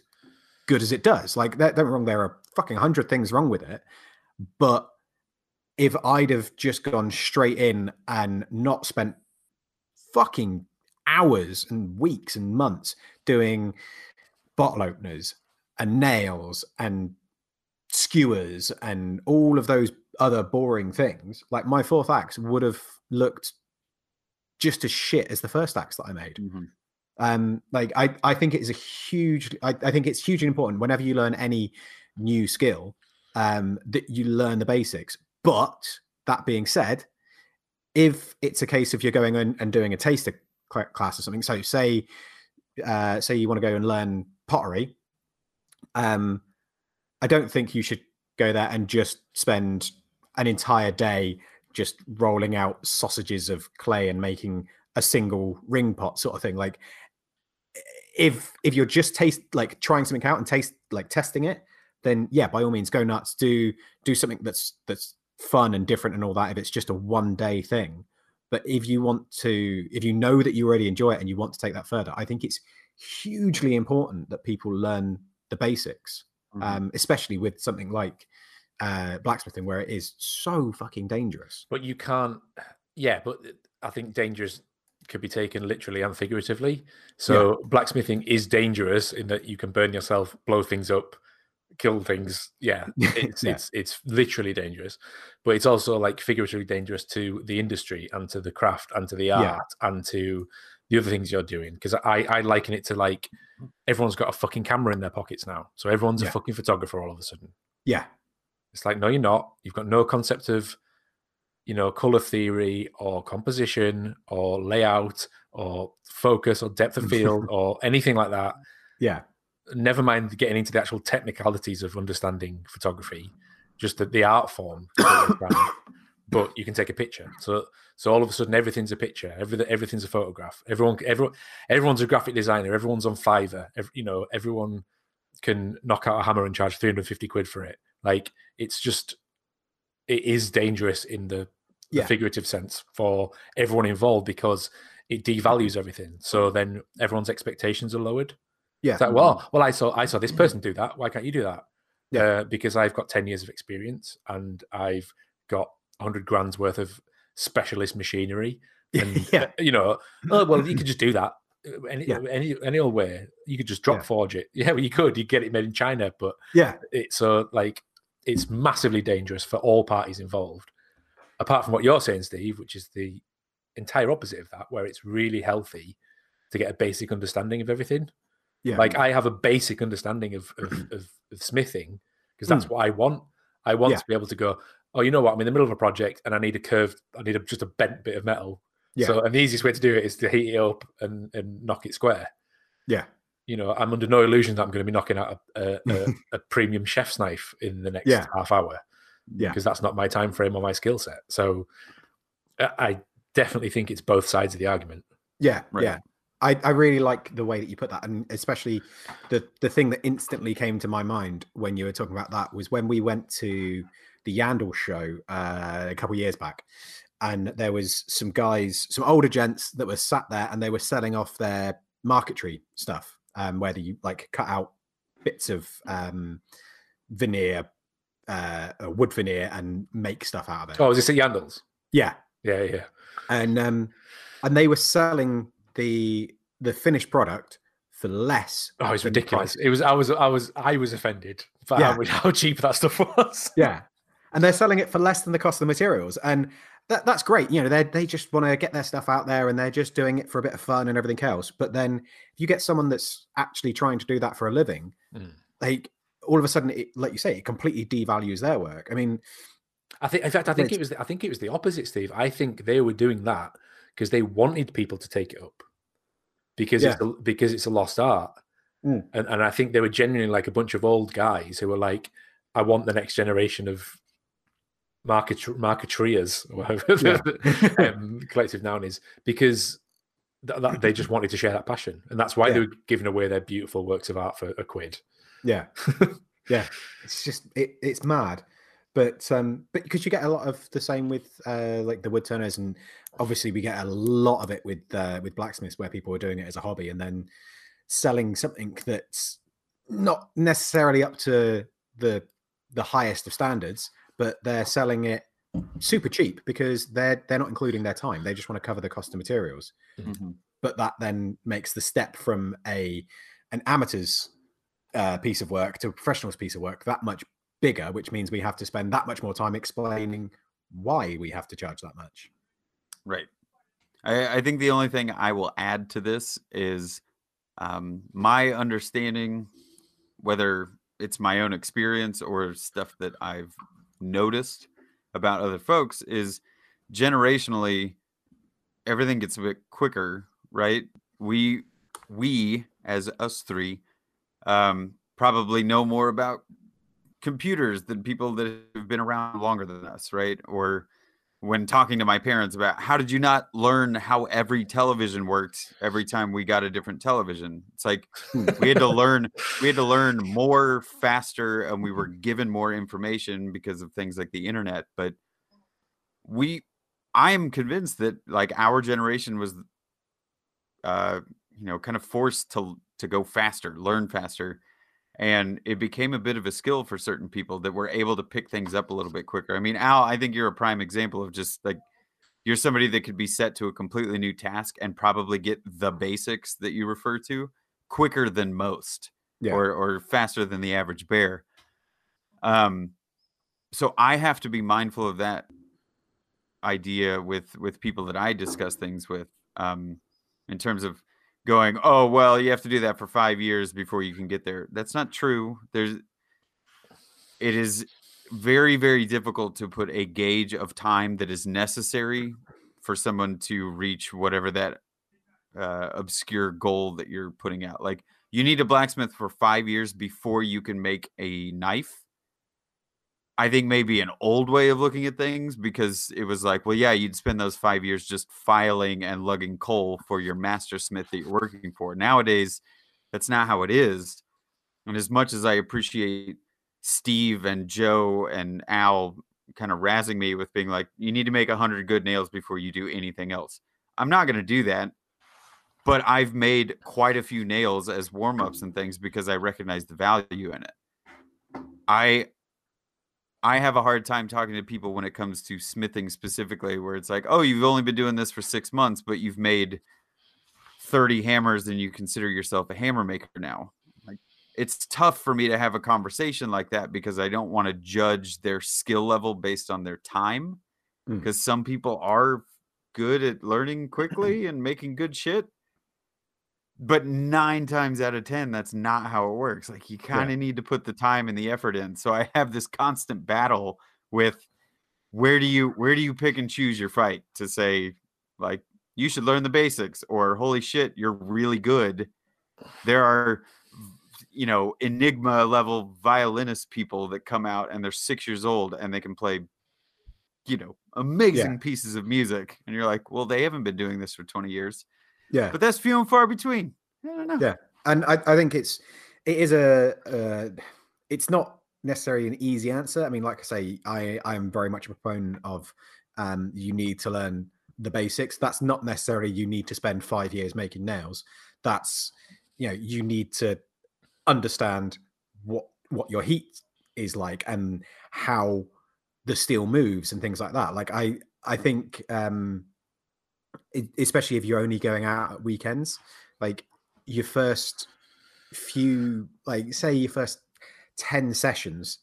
good as it does. Like, don't get wrong, there are fucking hundred things wrong with it, but if I'd have just gone straight in and not spent fucking hours and weeks and months doing bottle openers and nails and skewers and all of those other boring things, like my fourth axe would have looked just as shit as the first axe that I made. Mm-hmm. Um, like I, I think it is a huge. I, I, think it's hugely important whenever you learn any new skill, um, that you learn the basics. But that being said, if it's a case of you're going in and doing a taster class or something, so say, uh, say you want to go and learn pottery, um, I don't think you should go there and just spend an entire day just rolling out sausages of clay and making a single ring pot sort of thing like if if you're just taste like trying something out and taste like testing it then yeah by all means go nuts do do something that's that's fun and different and all that if it's just a one day thing but if you want to if you know that you already enjoy it and you want to take that further i think it's hugely important that people learn the basics mm-hmm. um, especially with something like uh, blacksmithing where it is so fucking dangerous. But you can't. Yeah, but I think dangerous could be taken literally and figuratively. So yeah. blacksmithing is dangerous in that you can burn yourself, blow things up, kill things. Yeah, it's Yeah. it's it's literally dangerous, but it's also like figuratively dangerous to the industry and to the craft and to the art Yeah. and to the other things you're doing. Because I I liken it to like everyone's got a fucking camera in their pockets now, so everyone's a fucking photographer all of a sudden. Yeah. It's like, no, you're not. You've got no concept of, you know, color theory or composition or layout or focus or depth of field or anything like that. Yeah. Never mind getting into the actual technicalities of understanding photography, just the, the art form. but you can take a picture. So, so all of a sudden, everything's a picture. Every, everything's a photograph. Everyone, everyone, everyone's a graphic designer. Everyone's on Fiverr. Ev you know, everyone can knock out a hammer and charge 350 quid for it. Like it's just, it is dangerous in the, the figurative sense for everyone involved because it devalues everything. So then everyone's expectations are lowered. Yeah. It's like, well, well, I saw I saw this person do that. Why can't you do that? Yeah. Uh, because I've got ten years of experience and I've got hundred grand's worth of specialist machinery. And yeah. you know, oh well, you could just do that uh, any Yeah. any any old way. You could just drop Yeah. forge it. Yeah, well, you could. You get it made in China, but Yeah. it's so like it's massively dangerous for all parties involved. Apart from what you're saying, Steve, which is the entire opposite of that, where it's really healthy to get a basic understanding of everything. Yeah. Like I have a basic understanding of of, of, of smithing because that's hmm. what I want. I want. Yeah. to be able to go. Oh, you know what? I'm in the middle of a project and I need a curved. I need a, just a bent bit of metal. Yeah. So, and the easiest way to do it is to heat it up and, and knock it square. Yeah. You know, I'm under no illusion that I'm going to be knocking out a, a, a, a premium chef's knife in the next Yeah. half hour. Yeah. Because that's not my time frame or my skill set. So, I I definitely think it's both sides of the argument. Yeah, Right. yeah. I, I really like the way that you put that, and especially the the thing that instantly came to my mind when you were talking about that was when we went to the Yandel show uh, a couple of years back, and there was some guys, some older gents that were sat there, and they were selling off their marquetry stuff, um, where you like cut out bits of um, veneer, uh, uh, wood veneer, and make stuff out of it. Oh, is this at Yandles? Yeah, Yeah, yeah. and um and they were selling the the finished product for less Oh, it's ridiculous. price. It was. I was. I was. I was offended for Yeah. how, how cheap that stuff was. yeah and they're selling it for less than the cost of the materials and that, that's great you know they they just want to get their stuff out there and they're just doing it for a bit of fun and everything else but then if you get someone that's actually trying to do that for a living Mm. like all of a sudden it like you say it completely devalues their work i mean I think. In fact, I think it was. I think it was the opposite, Steve. I think they were doing that because they wanted people to take it up because it's a, because it's a lost art, Mm. and and I think they were genuinely like a bunch of old guys who were like, I want the next generation of marketeers, or whatever the um, collective noun is, because th- that, they just wanted to share that passion, and that's why they were giving away their beautiful works of art for a quid. Yeah, yeah. It's just it, it's mad, but um, but because you get a lot of the same with uh, like the wood turners, and obviously we get a lot of it with uh, with blacksmiths where people are doing it as a hobby and then selling something that's not necessarily up to the the highest of standards, but they're selling it super cheap because they're they're not including their time. They just want to cover the cost of materials Mhm. but that then makes the step from a an amateur's uh, piece of work to a professional's piece of work that much bigger, which means we have to spend that much more time explaining why we have to charge that much. Right. I, I think the only thing I will add to this is um, my understanding, whether it's my own experience or stuff that I've noticed about other folks, is generationally everything gets a bit quicker, right? We we as us three um, probably know more about computers than people that have been around longer than us, right? Or when talking to my parents about how did you not learn how every television worked every time we got a different television? It's like we had to learn we had to learn more faster and we were given more information because of things like the internet but we i am convinced that like our generation was uh you know kind of forced to to go faster learn faster and it became a bit of a skill for certain people that were able to pick things up a little bit quicker. I mean, Al, I think you're a prime example of just like you're somebody that could be set to a completely new task and probably get the basics that you refer to quicker than most Yeah. or or faster than the average bear. Um, so I have to be mindful of that idea with with people that I discuss things with. Um, in terms of going, oh well, you have to do that for five years before you can get there. That's not true. There's it is very very difficult to put a gauge of time that is necessary for someone to reach whatever that uh, obscure goal that you're putting out. Like you need a blacksmith for five years before you can make a knife. I think maybe an old way of looking at things because it was like, well, yeah, you'd spend those five years just filing and lugging coal for your master smith that you're working for. Nowadays, that's not how it is. And as much as I appreciate Steve and Joe and Al kind of razzing me with being like, you need to make 100 good nails before you do anything else. I'm not going to do that but I've made quite a few nails as warm ups and things because I recognize the value in it. I I have a hard time talking to people when it comes to smithing specifically, where it's like, oh, you've only been doing this for six months, but you've made 30 hammers and you consider yourself a hammer maker now. Like it's tough for me to have a conversation like that because I don't want to judge their skill level based on their time. Because mm. some people are good at learning quickly and making good shit but nine times out of ten that's not how it works like you kind of yeah. need to put the time and the effort in so i have this constant battle with where do you where do you pick and choose your fight to say like you should learn the basics or holy shit you're really good there are you know enigma level violinist people that come out and they're six years old and they can play you know amazing yeah. pieces of music and you're like well they haven't been doing this for 20 years yeah, but that's few and far between. I don't know. Yeah, and I, I think it's it is a uh, it's not necessarily an easy answer. I mean, like I say, I I am very much a proponent of um, you need to learn the basics. That's not necessarily you need to spend five years making nails. That's you know you need to understand what what your heat is like and how the steel moves and things like that. Like I I think um especially if you're only going out at weekends, like your first few, like say your first 10 sessions,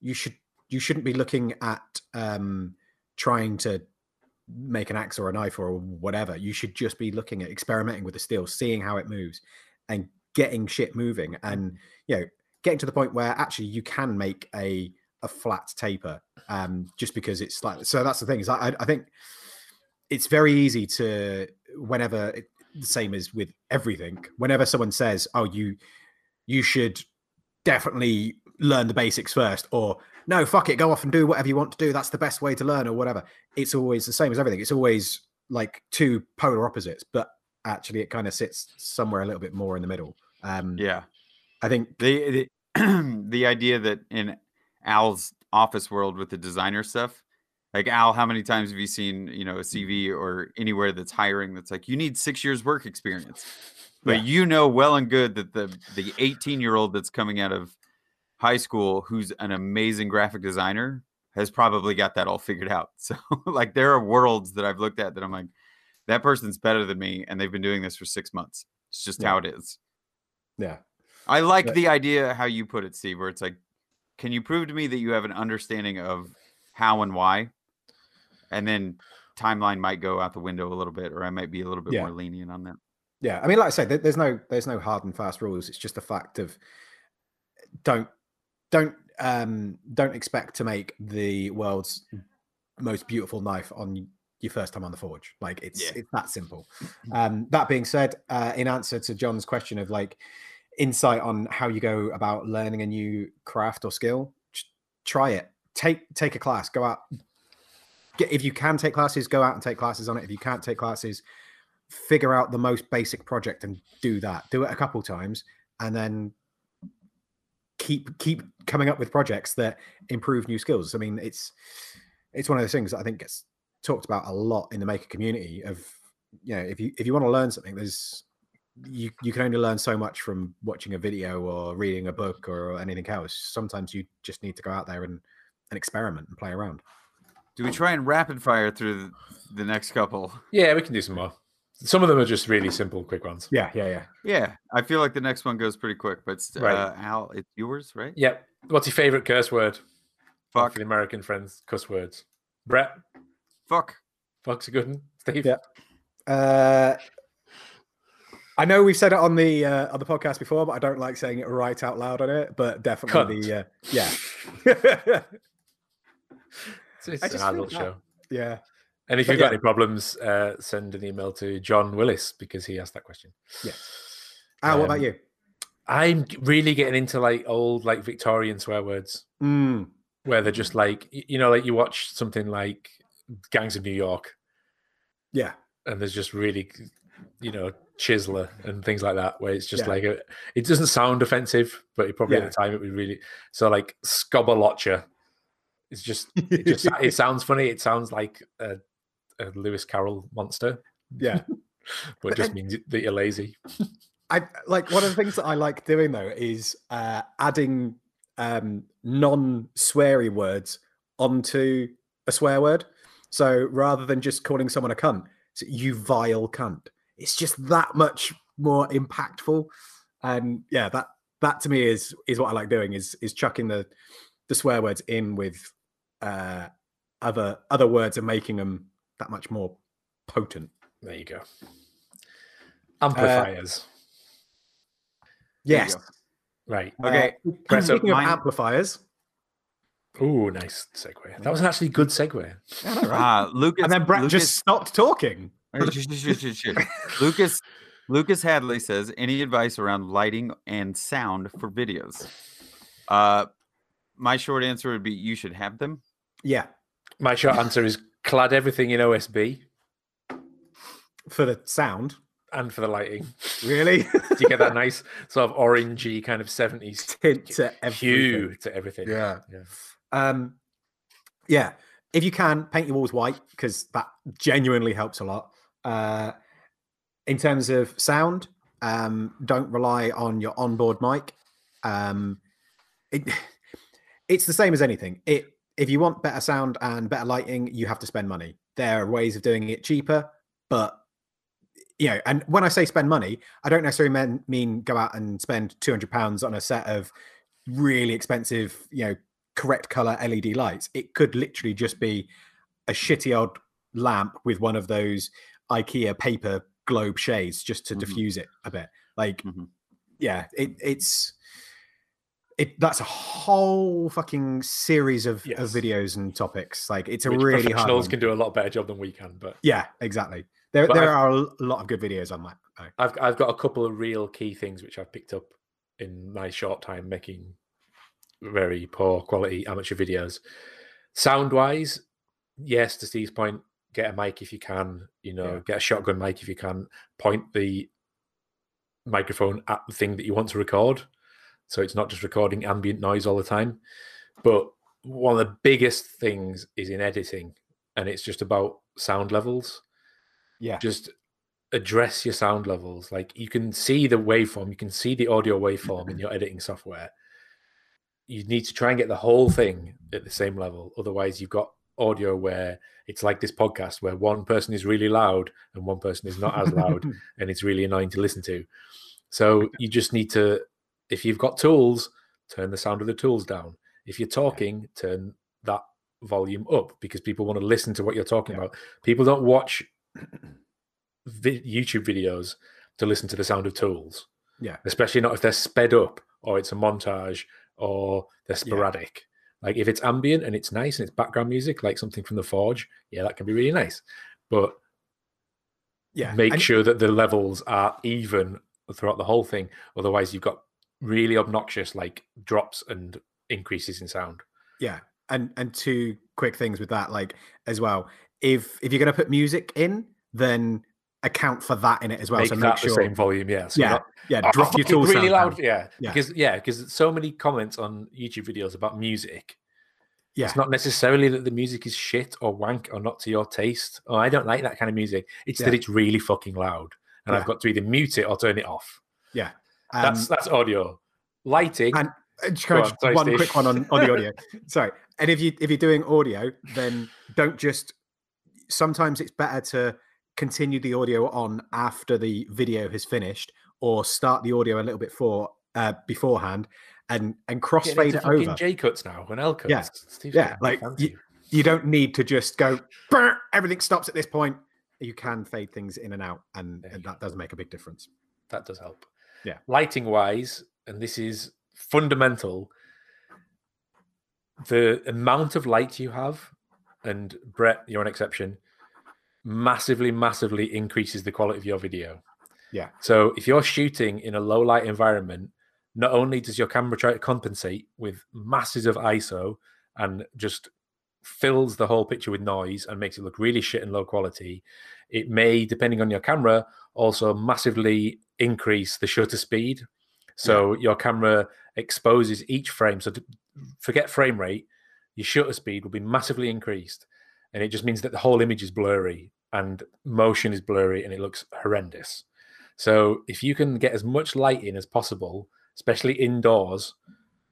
you should, you shouldn't be looking at um, trying to make an axe or a knife or whatever. You should just be looking at experimenting with the steel, seeing how it moves and getting shit moving and, you know, getting to the point where actually you can make a, a flat taper um, just because it's like, so that's the thing is I, I think, it's very easy to whenever the same as with everything whenever someone says oh you you should definitely learn the basics first or no fuck it go off and do whatever you want to do that's the best way to learn or whatever it's always the same as everything. It's always like two polar opposites but actually it kind of sits somewhere a little bit more in the middle. Um yeah. I think the the, the idea that in al's office world with the designer stuff like Al, how many times have you seen, you know, a mm. CV or anywhere that's hiring that's like you need six years work experience, but yeah. you know well and good that the the 18 year old that's coming out of high school who's an amazing graphic designer has probably got that all figured out. So like there are worlds that I've looked at that I'm like, that person's better than me, and they've been doing this for six months. It's just yeah. how it is. Yeah. I like but, the idea how you put it, Steve, where it's like, can you prove to me that you have an understanding of how and why? And then timeline might go out the window a little bit, or I might be a little bit yeah. more lenient on that. Yeah, I mean, like I said, there's no there's no hard and fast rules. It's just the fact of don't don't um don't expect to make the world's most beautiful knife on your first time on the forge. Like it's yeah. it's that simple. Um, that being said, uh, in answer to John's question of like insight on how you go about learning a new craft or skill, try it. Take take a class. Go out, get, if you can take classes, go out and take classes on it. If you can't take classes, figure out the most basic project and do that. Do it a couple times, and then keep keep coming up with projects that improve new skills. I mean, it's it's one of those things that I think gets talked about a lot in the maker community. Of you know, if you if you want to learn something, there's you you can only learn so much from watching a video or reading a book or anything else. Sometimes you just need to go out there and and experiment and play around. Do we try and rapid fire through the next couple? Yeah, we can do some more. Some of them are just really simple, quick ones. Yeah, yeah, yeah. Yeah, I feel like the next one goes pretty quick, but st- Right. uh, Al, it's yours, right? Yep. What's your favorite curse word? Fuck, For the American friends, cuss words. Brett, fuck. fuck's a good one. Steve. Yeah. Uh, I know we've said it on the uh, on the podcast before, but I don't like saying it right out loud on it. But definitely the uh, yeah, It's, it's an adult that- show. yeah. And if But you've got any problems, uh, send an email to John Willis because he asked that question. Yeah. Al, what Um, about you? I'm really getting into like old, like Victorian swear words Mm, where they're just like, you know, like you watch something like Gangs of New York yeah, and there's just really, you know, Chisler and things like that, where it's just Yeah. like, a, it doesn't sound offensive, but it probably Yeah. at the time it was really, so like Scobberlotcher. It's just, it just, it sounds funny. It sounds like a, a Lewis Carroll monster, yeah. but it just means that you're lazy. I like one of the things that I like doing though is uh, adding um, non-sweary words onto a swear word. So rather than just calling someone a cunt, it's you vile cunt. It's just that much more impactful. And yeah, that that to me is is what I like doing is is chucking the the swear words in with uh, other other words are making them that much more potent. There you go. Amplifiers. There you Yes. go. right. Okay, Uh, Right, so speaking of mine- amplifiers, Ooh, nice segue. That was actually good segue. I right? Ah, Lucas. and then Brett Lucas, just stopped talking. Shh, shh, shh, shh, shh. Lucas Lucas Hadley says any advice around lighting and sound for videos? Uh my short answer would be you should have them. Yeah, My short answer is clad everything in OSB for the sound. and for the lighting. Really, Do you get that nice sort of orangey kind of 70s tint to everything. hue to everything? Yeah. Yeah. Um, yeah. If you can paint your walls white, because that genuinely helps a lot. Uh, in terms of sound, um, don't rely on your onboard mic. Um, it, it's the same as anything. It if you want better sound and better lighting, you have to spend money. There are ways of doing it cheaper, but you know, and when I say spend money, I don't necessarily mean, mean go out and spend two hundred pounds on a set of really expensive, you know, correct color LED lights. It could literally just be a shitty old lamp with one of those IKEA paper globe shades just to Mhm. diffuse it a bit. Like, Mhm. yeah, it, it's it. That's a whole fucking series of, of videos and topics. Like, it's a Which really hard. professionals one. can do a lot better job than we can. But Yeah, exactly. There, But there I've- are a lot of good videos on that. I've I've got a couple of real key things which I've picked up in my short time making very poor quality amateur videos. Sound wise, yes, to Steve's point, get a mic if you can, you know, Yeah. get a shotgun mic if you can, point the microphone at the thing that you want to record. So it's not just recording ambient noise all the time. But one of the biggest things is in editing, and it's just about sound levels Yeah, just address your sound levels. Like you can see the waveform, you can see the audio waveform in your editing software. You need to try and get the whole thing at the same level. Otherwise, you've got audio where it's like this podcast where one person is really loud and one person is not as loud and it's really annoying to listen to. So you just need to, if you've got tools, turn the sound of the tools down. If you're talking, turn that volume up because people want to listen to what you're talking Yeah. about. People don't watch vi- YouTube videos to listen to the sound of tools, yeah, especially not if they're sped up or it's a montage or they're Yeah. sporadic. Like if it's ambient and it's nice and it's background music, like something from the Forge, yeah, that can be really nice. But yeah. make and- sure that the levels are even throughout the whole thing. Otherwise, you've got really obnoxious like drops and increases in sound. Yeah, and and two quick things with that, like as well. If if you're going to put music in, then account for that in it as well. make so make sure, same volume, yeah. So yeah, not- yeah, Oh, drop your tools really loud, yeah. Yeah. Because yeah, because so many comments on YouTube videos about music. Yeah, It's not necessarily that the music is shit or wank or not to your taste. Oh, I don't like that kind of music. It's that it's really fucking loud, and I've got to either mute it or turn it off. yeah. That's Um, that's audio. Lighting. and- uh, just on, sorry, one Steve. quick one on, on the audio. Sorry, and if you if you're doing audio, then don't just. Sometimes it's better to continue the audio on after the video has finished, or start the audio a little bit for uh, beforehand, and and crossfade it over. J cuts now and L cuts. Yeah, Steve's yeah, like fancy. you don't need to just go everything stops at this point you can fade things in and out and, and that does make a big difference that does help. Yeah. Lighting wise, and this is fundamental, the amount of light you have, and Brett, you're an exception, massively, massively increases the quality of your video. Yeah. So if you're shooting in a low light environment, not only does your camera try to compensate with masses of ISO and just fills the whole picture with noise and makes it look really shit and low quality, it may, depending on your camera, also massively increase the shutter speed. So your camera exposes each frame. So forget frame rate, your shutter speed will be massively increased. And it just means that the whole image is blurry and motion is blurry and it looks horrendous. So if you can get as much light in as possible, especially indoors,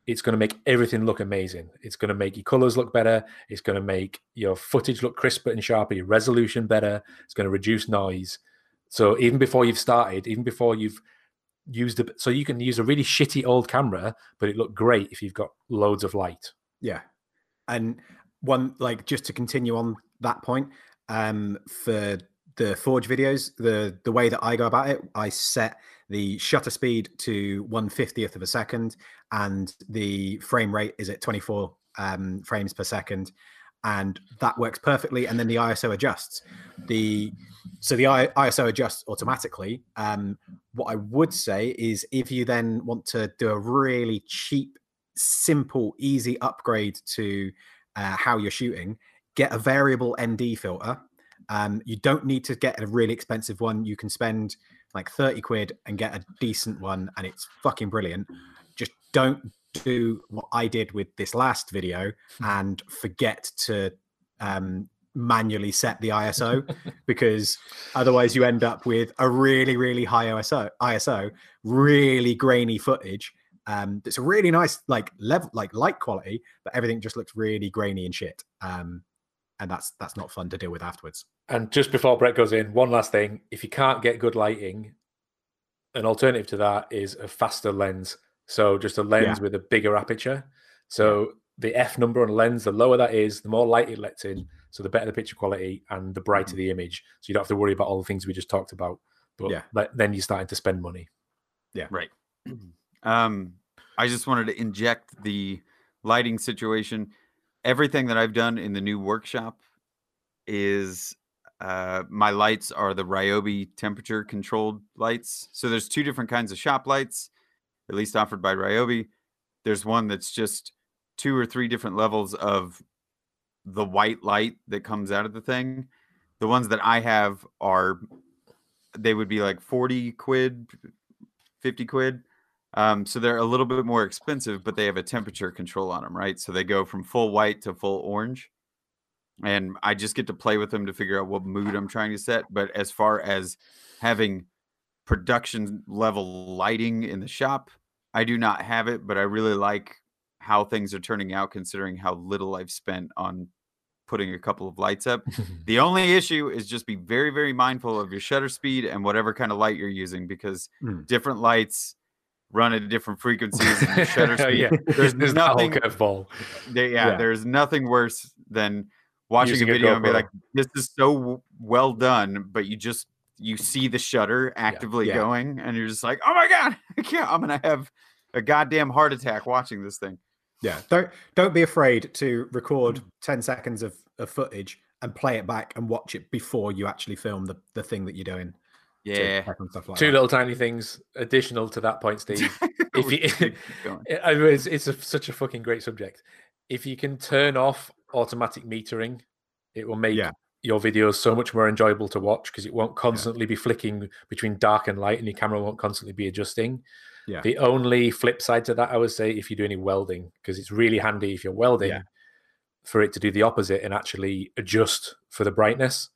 it's going to make everything look amazing. It's going to make your colors look better. It's going to make your footage look crisper and sharper, your resolution better. It's going to reduce noise. So even before you've started, even before you've used it, so you can use a really shitty old camera, but it looked great if you've got loads of light. yeah and one like just to continue on that point um for the forge videos the the way that i go about it i set the shutter speed to 150th of a second and the frame rate is at 24 um, frames per second and that works perfectly and then the iso adjusts. The so the iso adjusts automatically. Um, what i would say is if you then want to do a really cheap simple easy upgrade to uh, how you're shooting get a variable nd filter. Um, you don't need to get a really expensive one. You can spend like 30 quid and get a decent one and it's fucking brilliant just don't do what i did with this last video and forget to um, manually set the iso because otherwise you end up with a really really high iso iso really grainy footage um it's a really nice like level like light quality but everything just looks really grainy and shit um and that's that's not fun to deal with afterwards. And just before Brett goes in, one last thing: if you can't get good lighting, an alternative to that is a faster lens. So just a lens with a bigger aperture. So the f number on a lens, the lower that is, the more light it lets in. So the better the picture quality and the brighter the image. So you don't have to worry about all the things we just talked about. But Yeah. le- then you're starting to spend money. Yeah. Right. Um, I just wanted to inject the lighting situation. Everything that I've done in the new workshop is uh, my lights are the Ryobi temperature controlled lights. So there's two different kinds of shop lights, at least offered by Ryobi. There's one that's just two or three different levels of the white light that comes out of the thing. The ones that I have are they would be like 40 quid 50 quid. Um, so they're a little bit more expensive, but they have a temperature control on them, right? So they go from full white to full orange. And I just get to play with them to figure out what mood I'm trying to set. But as far as having production level lighting in the shop, I do not have it, but I really like how things are turning out considering how little I've spent on putting a couple of lights up. The only issue is just be very, very mindful of your shutter speed and whatever kind of light you're using because Mm. different lights run at different frequencies. And your shutter speed. yeah, There's there's nothing. curveball. Yeah, Yeah. there's nothing worse than watching Using a a video and be like, "This is so well done," but you just you see the shutter actively Yeah. going, and you're just like, "Oh my god, I can't! I'm gonna have a goddamn heart attack watching this thing." Yeah, don't don't be afraid to record mm. ten seconds of, of footage and play it back and watch it before you actually film the, the thing that you're doing. Yeah. stuff like Two that. little tiny things additional to that point, Steve. if you, keep. I mean, it's, it's a, such a fucking great subject. If you can turn off automatic metering, it will make Yeah. Your videos so much more enjoyable to watch because it won't constantly be flicking between dark and light, and your camera won't constantly be adjusting. Yeah. The only flip side to that, I would say, if you do any welding, because it's really handy if you're welding Yeah. for it to do the opposite and actually adjust for the brightness.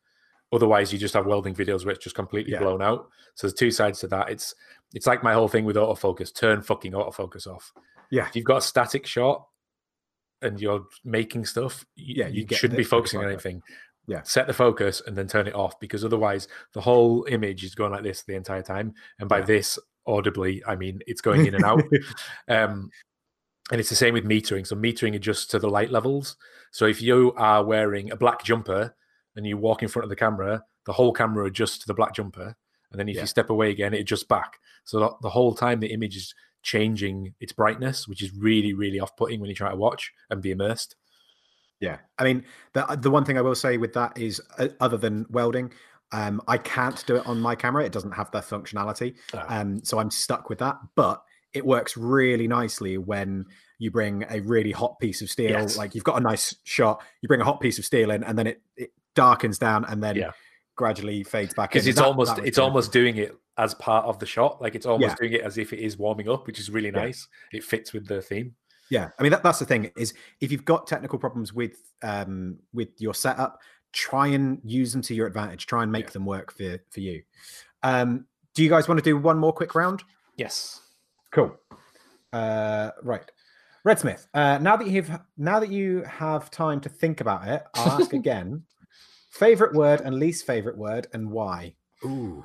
Otherwise, you just have welding videos where it's just completely Yeah. blown out. So there's two sides to that. It's it's like my whole thing with autofocus. Turn fucking autofocus off. Yeah. If you've got a static shot and you're making stuff, you, Yeah, you you shouldn't be focusing on anything. Yeah. Set the focus and then turn it off because otherwise the whole image is going like this the entire time. And by Yeah. this, audibly, I mean it's going in and out. um, and it's the same with metering. So metering adjusts to the light levels. So if you are wearing a black jumper and you walk in front of the camera, the whole camera adjusts to the black jumper. And then if Yeah. you step away again, it adjusts back. So the, the whole time the image is changing its brightness, which is really, really off putting when you try to watch and be immersed. Yeah, I mean the the one thing I will say with that is, uh, other than welding, um, I can't do it on my camera. It doesn't have that functionality, Ah. um, so I'm stuck with that. But it works really nicely when you bring a really hot piece of steel. Yes. Like you've got a nice shot, you bring a hot piece of steel in, and then it, it darkens down, and then Yeah. gradually fades back. Because it's That- almost that it's really almost doing it as part of the shot. Like it's almost Yeah. doing it as if it is warming up, which is really Yeah. nice. It fits with the theme. Yeah, I mean that, that's the thing is if you've got technical problems with um with your setup, try and use them to your advantage. Try and make Yeah. them work for for you. Um, do you guys want to do one more quick round? Yes. Cool. Uh, right, Red Smith. Uh, now that you've now that you have time to think about it, I'll ask again. favorite word and least favorite word, and why? Ooh.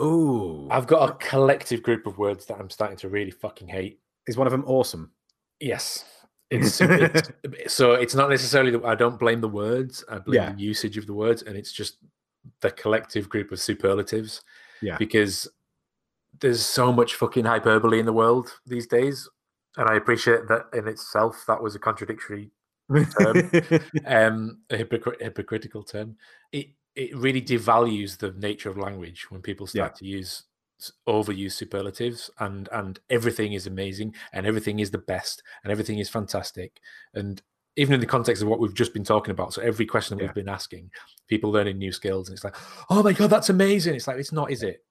Ooh, I've got a collective group of words that I'm starting to really fucking hate. Is one of them awesome? Yes. It's, it's so it's not necessarily that I don't blame the words, I blame Yeah. the usage of the words, and it's just the collective group of superlatives. Yeah. Because there's so much fucking hyperbole in the world these days. And I appreciate that in itself that was a contradictory um a hypocr- hypocritical term. It it really devalues the nature of language when people start to use overuse superlatives and and everything is amazing and everything is the best and everything is fantastic. And even in the context of what we've just been talking about so every question that Yeah. we've been asking people learning new skills and it's like oh my god that's amazing. It's like it's not is it?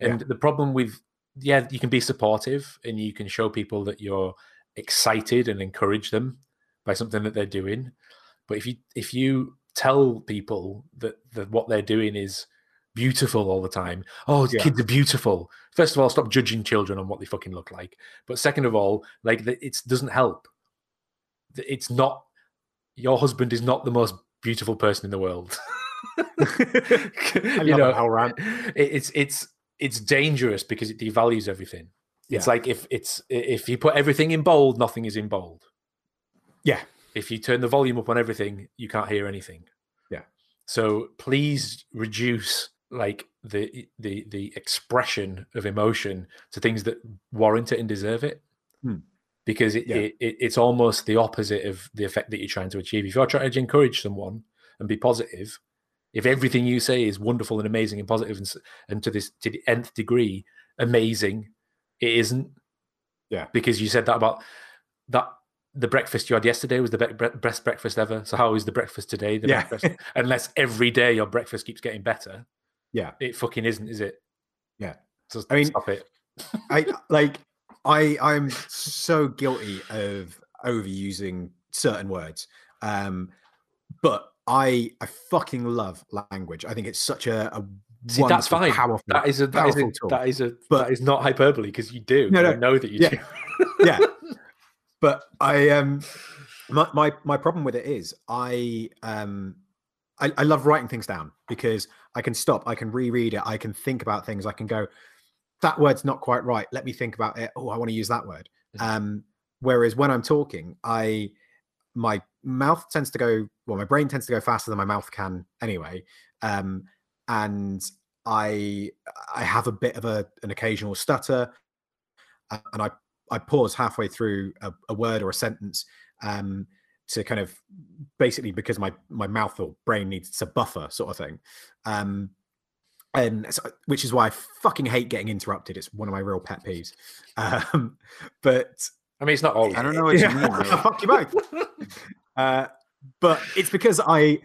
Yeah. and the problem with yeah you can be supportive and you can show people that you're excited and encourage them by something that they're doing. But if you if you tell people that, that what they're doing is beautiful all the time. Oh Yeah. kids are beautiful. First of all stop judging children on what they fucking look like. But second of all like it doesn't help. It's not your husband is not the most beautiful person in the world. You know whole rant. it's it's it's dangerous because it devalues everything. It's like if it's if you put everything in bold nothing is in bold. Yeah. if you turn the volume up on everything you can't hear anything. Yeah. so please reduce like the the the expression of emotion to things that warrant it and deserve it Hmm. because it, Yeah. it, it it's almost the opposite of the effect that you're trying to achieve if you're trying to encourage someone and be positive if everything you say is wonderful and amazing and positive and, and to this to the nth degree amazing it isn't Yeah. because you said that about that the breakfast you had yesterday was the be- best breakfast ever so how is the breakfast today the Yeah. breakfast unless every day your breakfast keeps getting better Yeah. it fucking isn't is it Yeah. so I mean- stop it I like I I'm so guilty of overusing certain words. Um but I I fucking love language. I think it's such a, a See, that's fine. powerful. that is a that is a, tool. that is a But- that is not hyperbole because you do No, no, I know that you yeah. do yeah. But I um my, my my problem with it is I um I, I love writing things down because I can stop, I can reread it, I can think about things, I can go, that word's not quite right. Let me think about it. Oh, I want to use that word. Mhm. Um, whereas when I'm talking, I my mouth tends to go well, my brain tends to go faster than my mouth can anyway. Um, and I I have a bit of a an occasional stutter, uh, and I I pause halfway through a, a word or a sentence um, to kind of basically because my my mouth or brain needs to buffer sort of thing. Um, and so, which is why I fucking hate getting interrupted. It's one of my real pet peeves. Um, but I mean it's not all I don't know what you mean. Fuck you both. Uh, but it's because I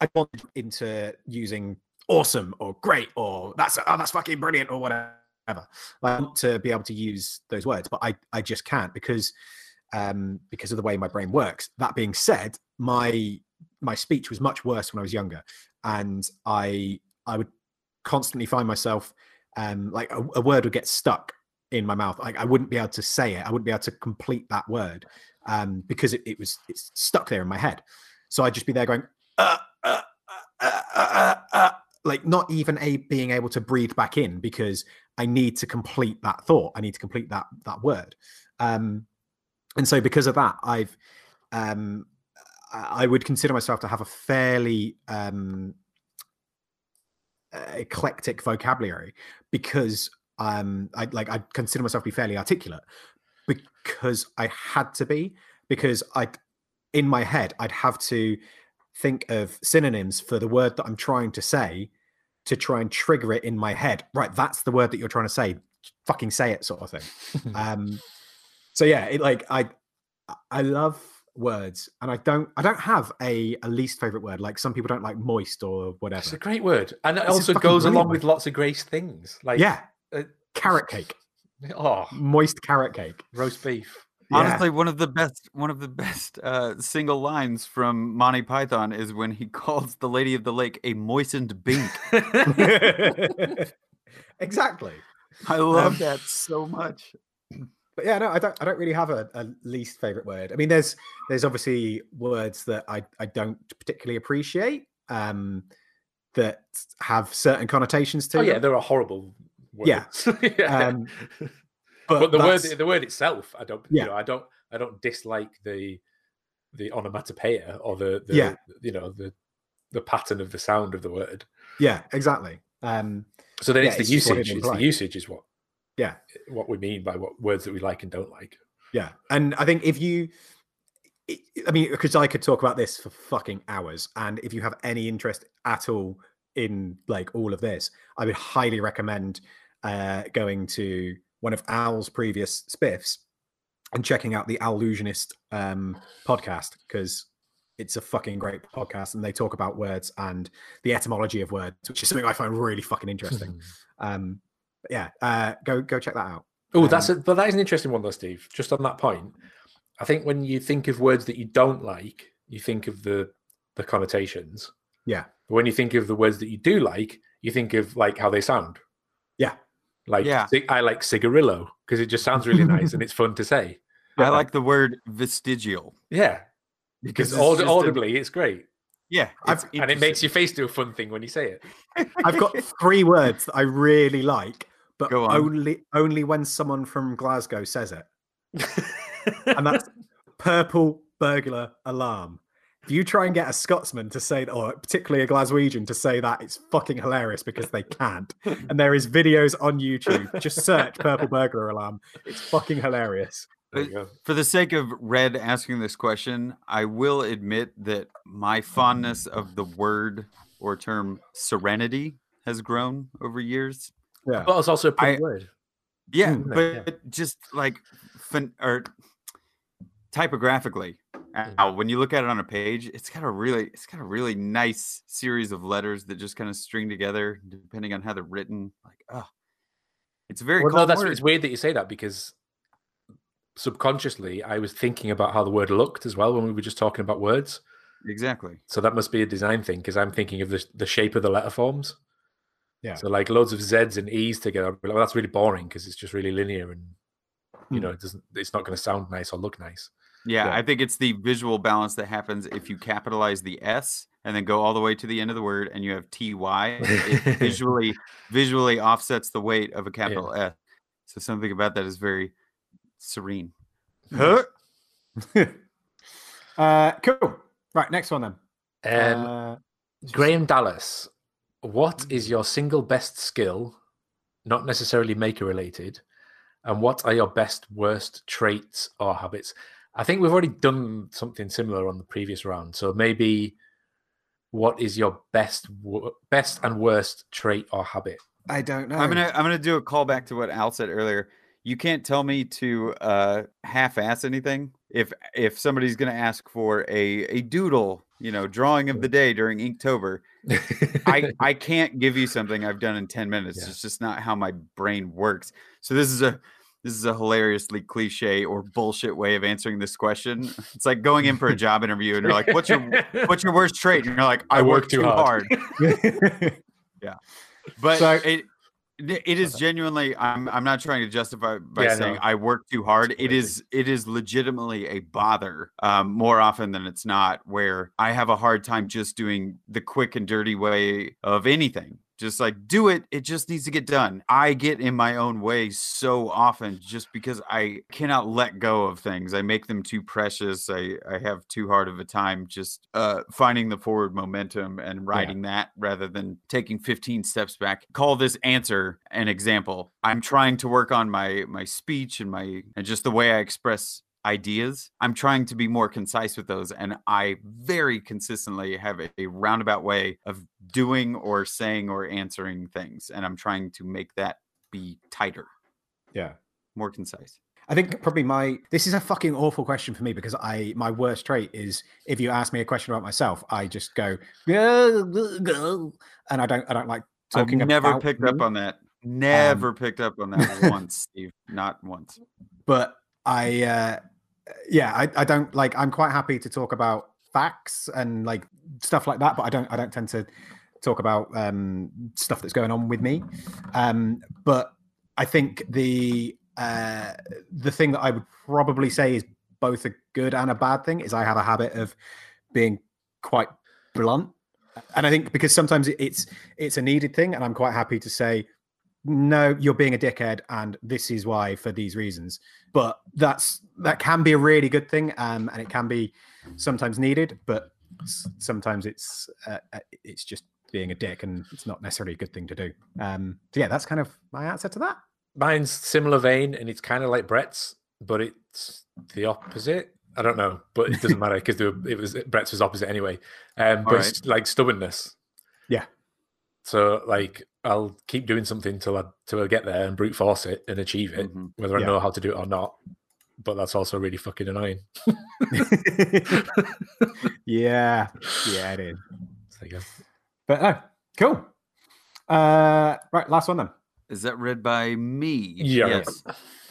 I want into using awesome or great or that's oh that's fucking brilliant or whatever. I want to be able to use those words, but I I just can't because um because of the way my brain works. That being said, my my speech was much worse when I was younger, and I I would constantly find myself um like a, a word would get stuck in my mouth. Like I wouldn't be able to say it. I wouldn't be able to complete that word um, because it, it was it's stuck there in my head. So I'd just be there going, uh, uh, uh, uh, uh, uh, like not even a being able to breathe back in because I need to complete that thought. I need to complete that that word. Um, and so because of that, I've um, I would consider myself to have a fairly um, eclectic vocabulary because um, I like I consider myself to be fairly articulate because I had to be because I in my head I'd have to think of synonyms for the word that I'm trying to say to try and trigger it in my head. Right, that's the word that you're trying to say. Fucking say it, sort of thing. um, so yeah, it like I I love words, and I don't I don't have a, a least favorite word. Like some people don't like moist or whatever. It's a great word, and it It's also goes along word. with lots of great things. Like yeah, uh, carrot cake, oh, moist carrot cake. roast beef. Yeah. Honestly, one of the best one of the best uh, single lines from Monty Python is when he calls the Lady of the Lake a moistened bint. exactly. I love Um, that so much. But yeah, no, I don't. I don't really have a, a least favorite word. I mean, there's there's obviously words that I I don't particularly appreciate. Um, that have certain connotations to Oh yeah, them. there are horrible. Words. Yeah. yeah. Um, but, the word the word itself, I don't. Yeah. You know, I don't. I don't dislike the the onomatopoeia or the, the Yeah. you know the the pattern of the sound of the word. yeah, exactly. Um, So then Yeah, it's the it's what it usage. It's the usage is what Yeah. what we mean by what words that we like and don't like. Yeah, and I think if you, I- mean, because I could talk about this for fucking hours, and if you have any interest at all in like all of this, I would highly recommend uh, going to one of Al's previous spiffs and checking out the Allusionist um, podcast because it's a fucking great podcast, and they talk about words and the etymology of words, which is something I find really fucking interesting. um, but yeah, uh, go go check that out. Oh, that's Um, a, but that is an interesting one, though, Steve. Just on that point, I think when you think of words that you don't like, you think of the the connotations. Yeah. But when you think of the words that you do like, you think of like how they sound. Yeah. Like Yeah. I like cigarillo because it just sounds really nice and it's fun to say. I like the word vestigial Yeah, because it's aud- just a- audibly it's great, yeah, I've- and it makes your face do a fun thing when you say it. I've got three words that I really like, but on. only only when someone from Glasgow says it, and that's purple burglar alarm. If you try and get a Scotsman to say, it or particularly a Glaswegian to say that, it's fucking hilarious because they can't. And there is videos on YouTube. Just search purple burglar alarm. It's fucking hilarious. There you go. For the sake of Red asking this question, I will admit that my fondness of the word or term serenity has grown over years. Yeah. But it's also a pretty I- word. Yeah, Mm, yeah. but just like fin- or typographically, Mm. uh, when you look at it on a page, it's got a really it's got a really nice series of letters that just kind of string together depending on how they're written. Like, oh, it's very Well, no, that's word. it's weird that you say that because subconsciously I was thinking about how the word looked as well when we were just talking about words. exactly. So that must be a design thing because I'm thinking of the, the shape of the letter forms. Yeah. So like loads of Z's and E's together. I'd be like, well, that's really boring because it's just really linear and you Hmm. know it doesn't. It's not going to sound nice or look nice. Yeah, Yeah. I think it's the visual balance that happens if you capitalize the S and then go all the way to the end of the word and you have TY. It visually visually offsets the weight of a capital S. So something about that is very serene. Huh? uh, cool. Right, next one then. Um, Uh, Graham Dallas, what is your single best skill, not necessarily maker related, and what are your best worst traits or habits? I think we've already done something similar on the previous round, so maybe what is your best best and worst trait or habit? I don't know. I'm gonna I'm gonna do a callback to what Al said earlier. You can't tell me to uh, half-ass anything. If if somebody's gonna ask for a a doodle, you know, drawing of the day during Inktober, I I can't give you something I've done in 10 minutes. Yeah. It's just not how my brain works. So this is a this is a hilariously cliche or bullshit way of answering this question. It's like going in for a job interview and you're like, "What's your what's your worst trait?" And you're like, "I, work, too hard." Yeah. But So- it It it is genuinely. I'm. I'm not trying to justify by Yeah, saying no. I work too hard. it is it is legitimately a bother. Um, more often than it's not, where I have a hard time just doing the quick and dirty way of anything. Just like do it. It just needs to get done. I get in my own way so often just because I cannot let go of things. I make them too precious. I I have too hard of a time just uh finding the forward momentum and riding that rather than taking 15 steps back. Call this answer an example. I'm trying to work on my my speech and my and just the way I express ideas. I'm trying to be more concise with those and I very consistently have a, a roundabout way of doing or saying or answering things and I'm trying to make that be tighter, Yeah. more concise. I think probably my this is a fucking awful question for me because I my worst trait is if you ask me a question about myself, I just go and I don't I don't like talking. I've never picked me, up on that. Never picked up on that once, Steve. Not once. but I uh, yeah I, I don't like I'm quite happy to talk about facts and like stuff like that, but I don't I don't tend to talk about um stuff that's going on with me. Um, but I think the uh, the thing that I would probably say is both a good and a bad thing is I have a habit of being quite blunt, and I think because sometimes it's it's a needed thing, and I'm quite happy to say, no, you're being a dickhead, and this is why for these reasons. But that's that can be a really good thing, um, and it can be sometimes needed, but sometimes it's uh, uh, it's just being a dick, and it's not necessarily a good thing to do. Um, so yeah, that's kind of my answer to that. Mine's similar vein, and it's kind of like Brett's, but it's the opposite. I don't know, but it doesn't matter because it was Brett's was opposite anyway. Um, but it's like stubbornness. Yeah. So like I'll keep doing something till I till I get there and brute force it and achieve it, Mhm. whether I know how to do it or not. But that's also really fucking annoying. yeah, yeah, it is. So there you go. But oh, cool. Uh, right, last one then. Is that read by me? Yeah. Yes.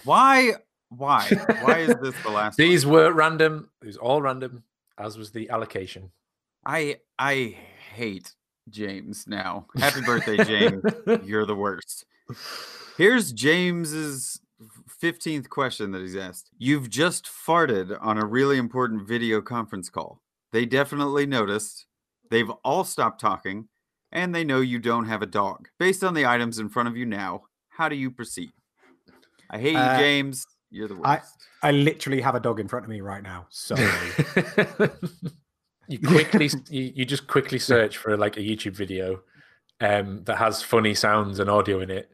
Why? Why? Why is this the last? one? These were random. It was all random, as was the allocation. I I hate James now. Happy birthday, James. You're the worst. Here's James's 15th question that he's asked. You've just farted on a really important video conference call. They definitely noticed. They've all stopped talking and they know you don't have a dog. Based on the items in front of you now, how do you proceed? I hate Uh, you, James. You're the worst. I- I literally have a dog in front of me right now. So you quickly you, you just quickly search for like a YouTube video um, that has funny sounds and audio in it,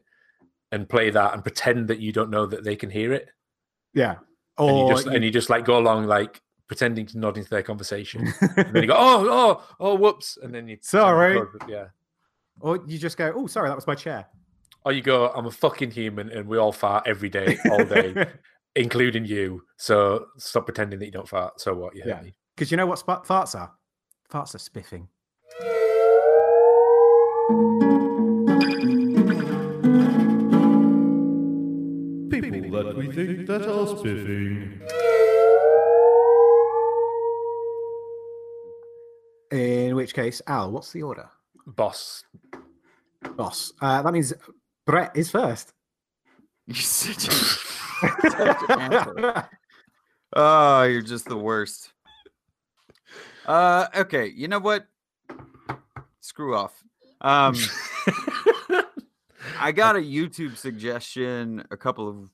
and play that and pretend that you don't know that they can hear it, yeah. and you Or just and you just like go along like pretending to nod into their conversation, and then you go oh oh oh whoops, and then you Sorry. yeah. or you just go, oh, sorry, that was my chair. Or you go, I'm a fucking human and we all fart every day, all day, including you. So stop pretending that you don't fart. So what? You hate Yeah. Me. Because you know what sp- farts are? Farts are spiffing. People that we think that are spiffing. In which case, Al, what's the order? Boss. Boss. Uh, that means Brett is first. You're such a, such an asshole. Oh, you're just the worst. Uh, okay. You know what? Screw off. Um, I got a YouTube suggestion a couple of,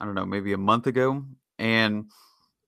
I don't know, maybe a month ago, and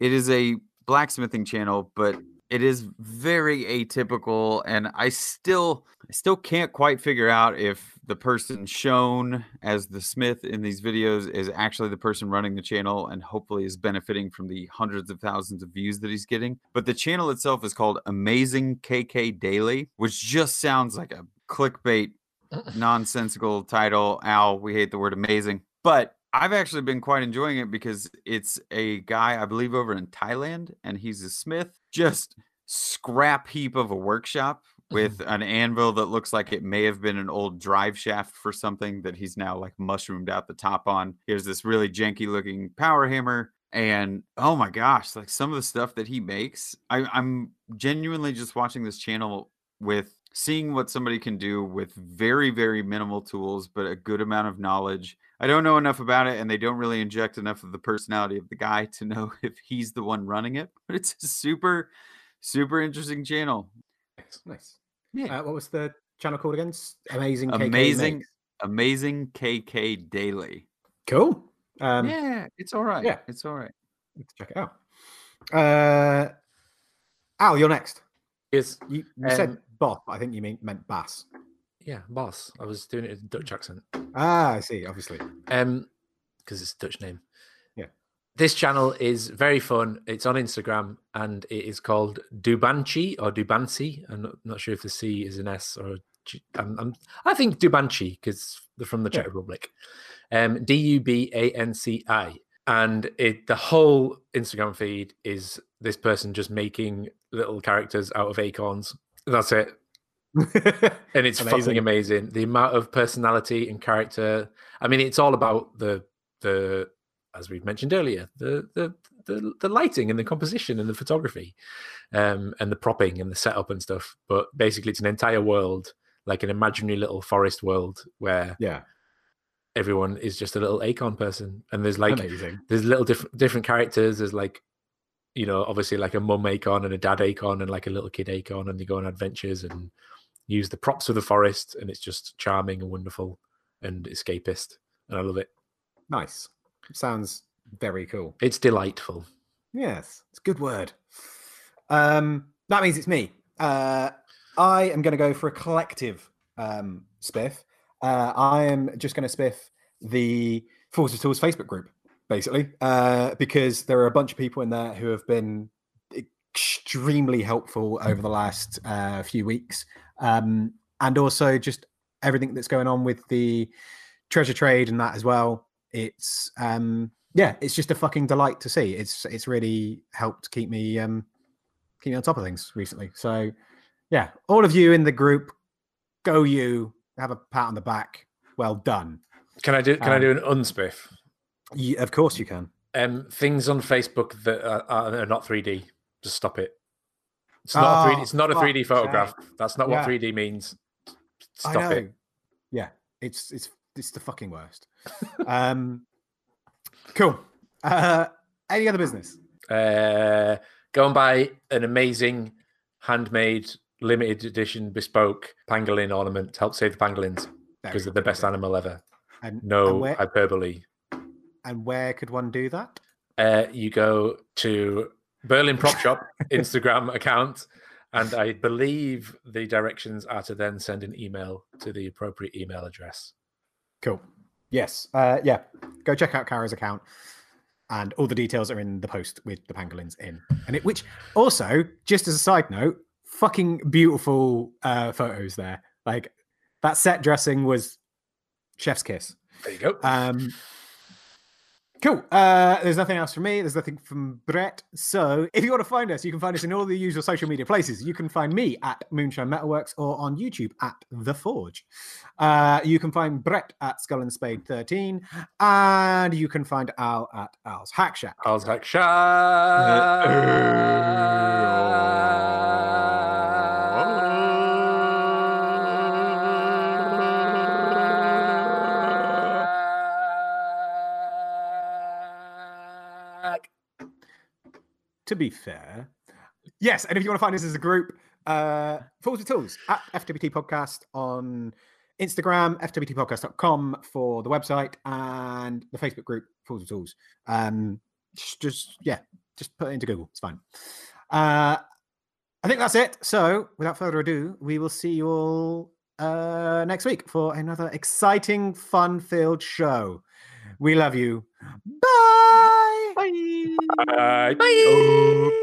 it is a blacksmithing channel, but it is very atypical, and I still, I still can't quite figure out if the person shown as the smith in these videos is actually the person running the channel, and hopefully is benefiting from the hundreds of thousands of views that he's getting. But the channel itself is called Amazing KK Daily, which just sounds like a clickbait nonsensical title. Al, we hate the word amazing. But I've actually been quite enjoying it because it's a guy, I believe, over in Thailand, and he's a smith. Just scrap heap of a workshop with an anvil that looks like it may have been an old drive shaft for something that he's now like mushroomed out the top on. Here's this really janky looking power hammer. And oh my gosh, like some of the stuff that he makes, I, I'm genuinely just watching this channel with seeing what somebody can do with very very minimal tools but a good amount of knowledge i don't know enough about it and they don't really inject enough of the personality of the guy to know if he's the one running it but it's a super super interesting channel Nice. Yeah Uh, what was the channel called again? S- Amazing. KK amazing Makes. amazing kk daily Cool. Um, yeah it's all right yeah. it's all right Let's check it out. Uh, Al, you're next. Yes, You, you said Um, boss, but I think you mean, meant bass. yeah, boss. I was doing it in Dutch accent. Ah, I see. Obviously. Um, because it's a Dutch name. This channel is very fun. It's on Instagram and it is called Dubanchi or Dubanci. I'm not, not sure if the C is an S or a G. I'm, I'm, I think Dubanchi because they're from the Czech Yeah. Republic. Um, D U B A N C I. And it the whole Instagram feed is this person just making little characters out of acorns. That's it. and it's fucking Amazing. amazing. The amount of personality and character. I mean, it's all about the the as we've mentioned earlier, the the the, the lighting and the composition and the photography, um, and the propping and the setup and stuff. But basically, it's an entire world, like an imaginary little forest world where yeah. everyone is just a little acorn person, and there's like Amazing. there's little different different characters. There's like, you know, obviously like a mum acorn and a dad acorn and like a little kid acorn, and they go on adventures and use the props of the forest, and it's just charming and wonderful and escapist, and I love it. Nice. Sounds very cool. It's delightful. Yes, it's a good word. Um, that means it's me. Uh, I am going to go for a collective um, spiff. Uh, I am just going to spiff the Forces Tools Facebook group, basically, uh, because there are a bunch of people in there who have been extremely helpful over the last uh, few weeks, um, and also just everything that's going on with the treasure trade and that as well. It's um, yeah, it's just a fucking delight to see. It's it's really helped keep me um keep me on top of things recently. So yeah, all of you in the group, go you, have a pat on the back. Well done. Can I do? Can I Um, do an unspiff? Ye- of course you can. Um, things on Facebook that are, are not 3D. Just stop it. It's not. a 3D, Oh, it's not a 3D photograph. That's not what Yeah. 3D means. I Stop it. Yeah, it's it's it's the fucking worst. Um, cool. Uh, any other business? Uh, go and buy an amazing handmade limited edition bespoke pangolin ornament to help save the pangolins because they're the best animal ever. And, No and where, hyperbole. and where could one do that? Uh, you go to Berlin Prop Shop Instagram account, and I believe the directions are to then send an email to the appropriate email address. Cool. Yes. Uh, yeah. Go check out Kara's account, and all the details are in the post with the pangolins in. And it, which also, just as a side note, fucking beautiful uh, photos there. Like that set dressing was chef's kiss. There you go. Um, cool. Uh, there's nothing else from me. There's nothing from Brett. So if you want to find us, you can find us in all the usual social media places. You can find me at Moonshine Metalworks or on YouTube at The Forge. Uh, you can find Brett at Skull and Spade 13, and you can find Al at Al's Hack Shack. How's Hack shack? To be fair, yes. And if you want to find us as a group, uh, Fools with Tools at FWT Podcast on Instagram, fwtpodcast.com for the website, and the Facebook group Fools with Tools. Um, just, yeah, just put it into Google. It's fine. Uh, I think that's it. So, without further ado, we will see you all uh, next week for another exciting, fun-filled show. We love you. Bye. Bye. Bye.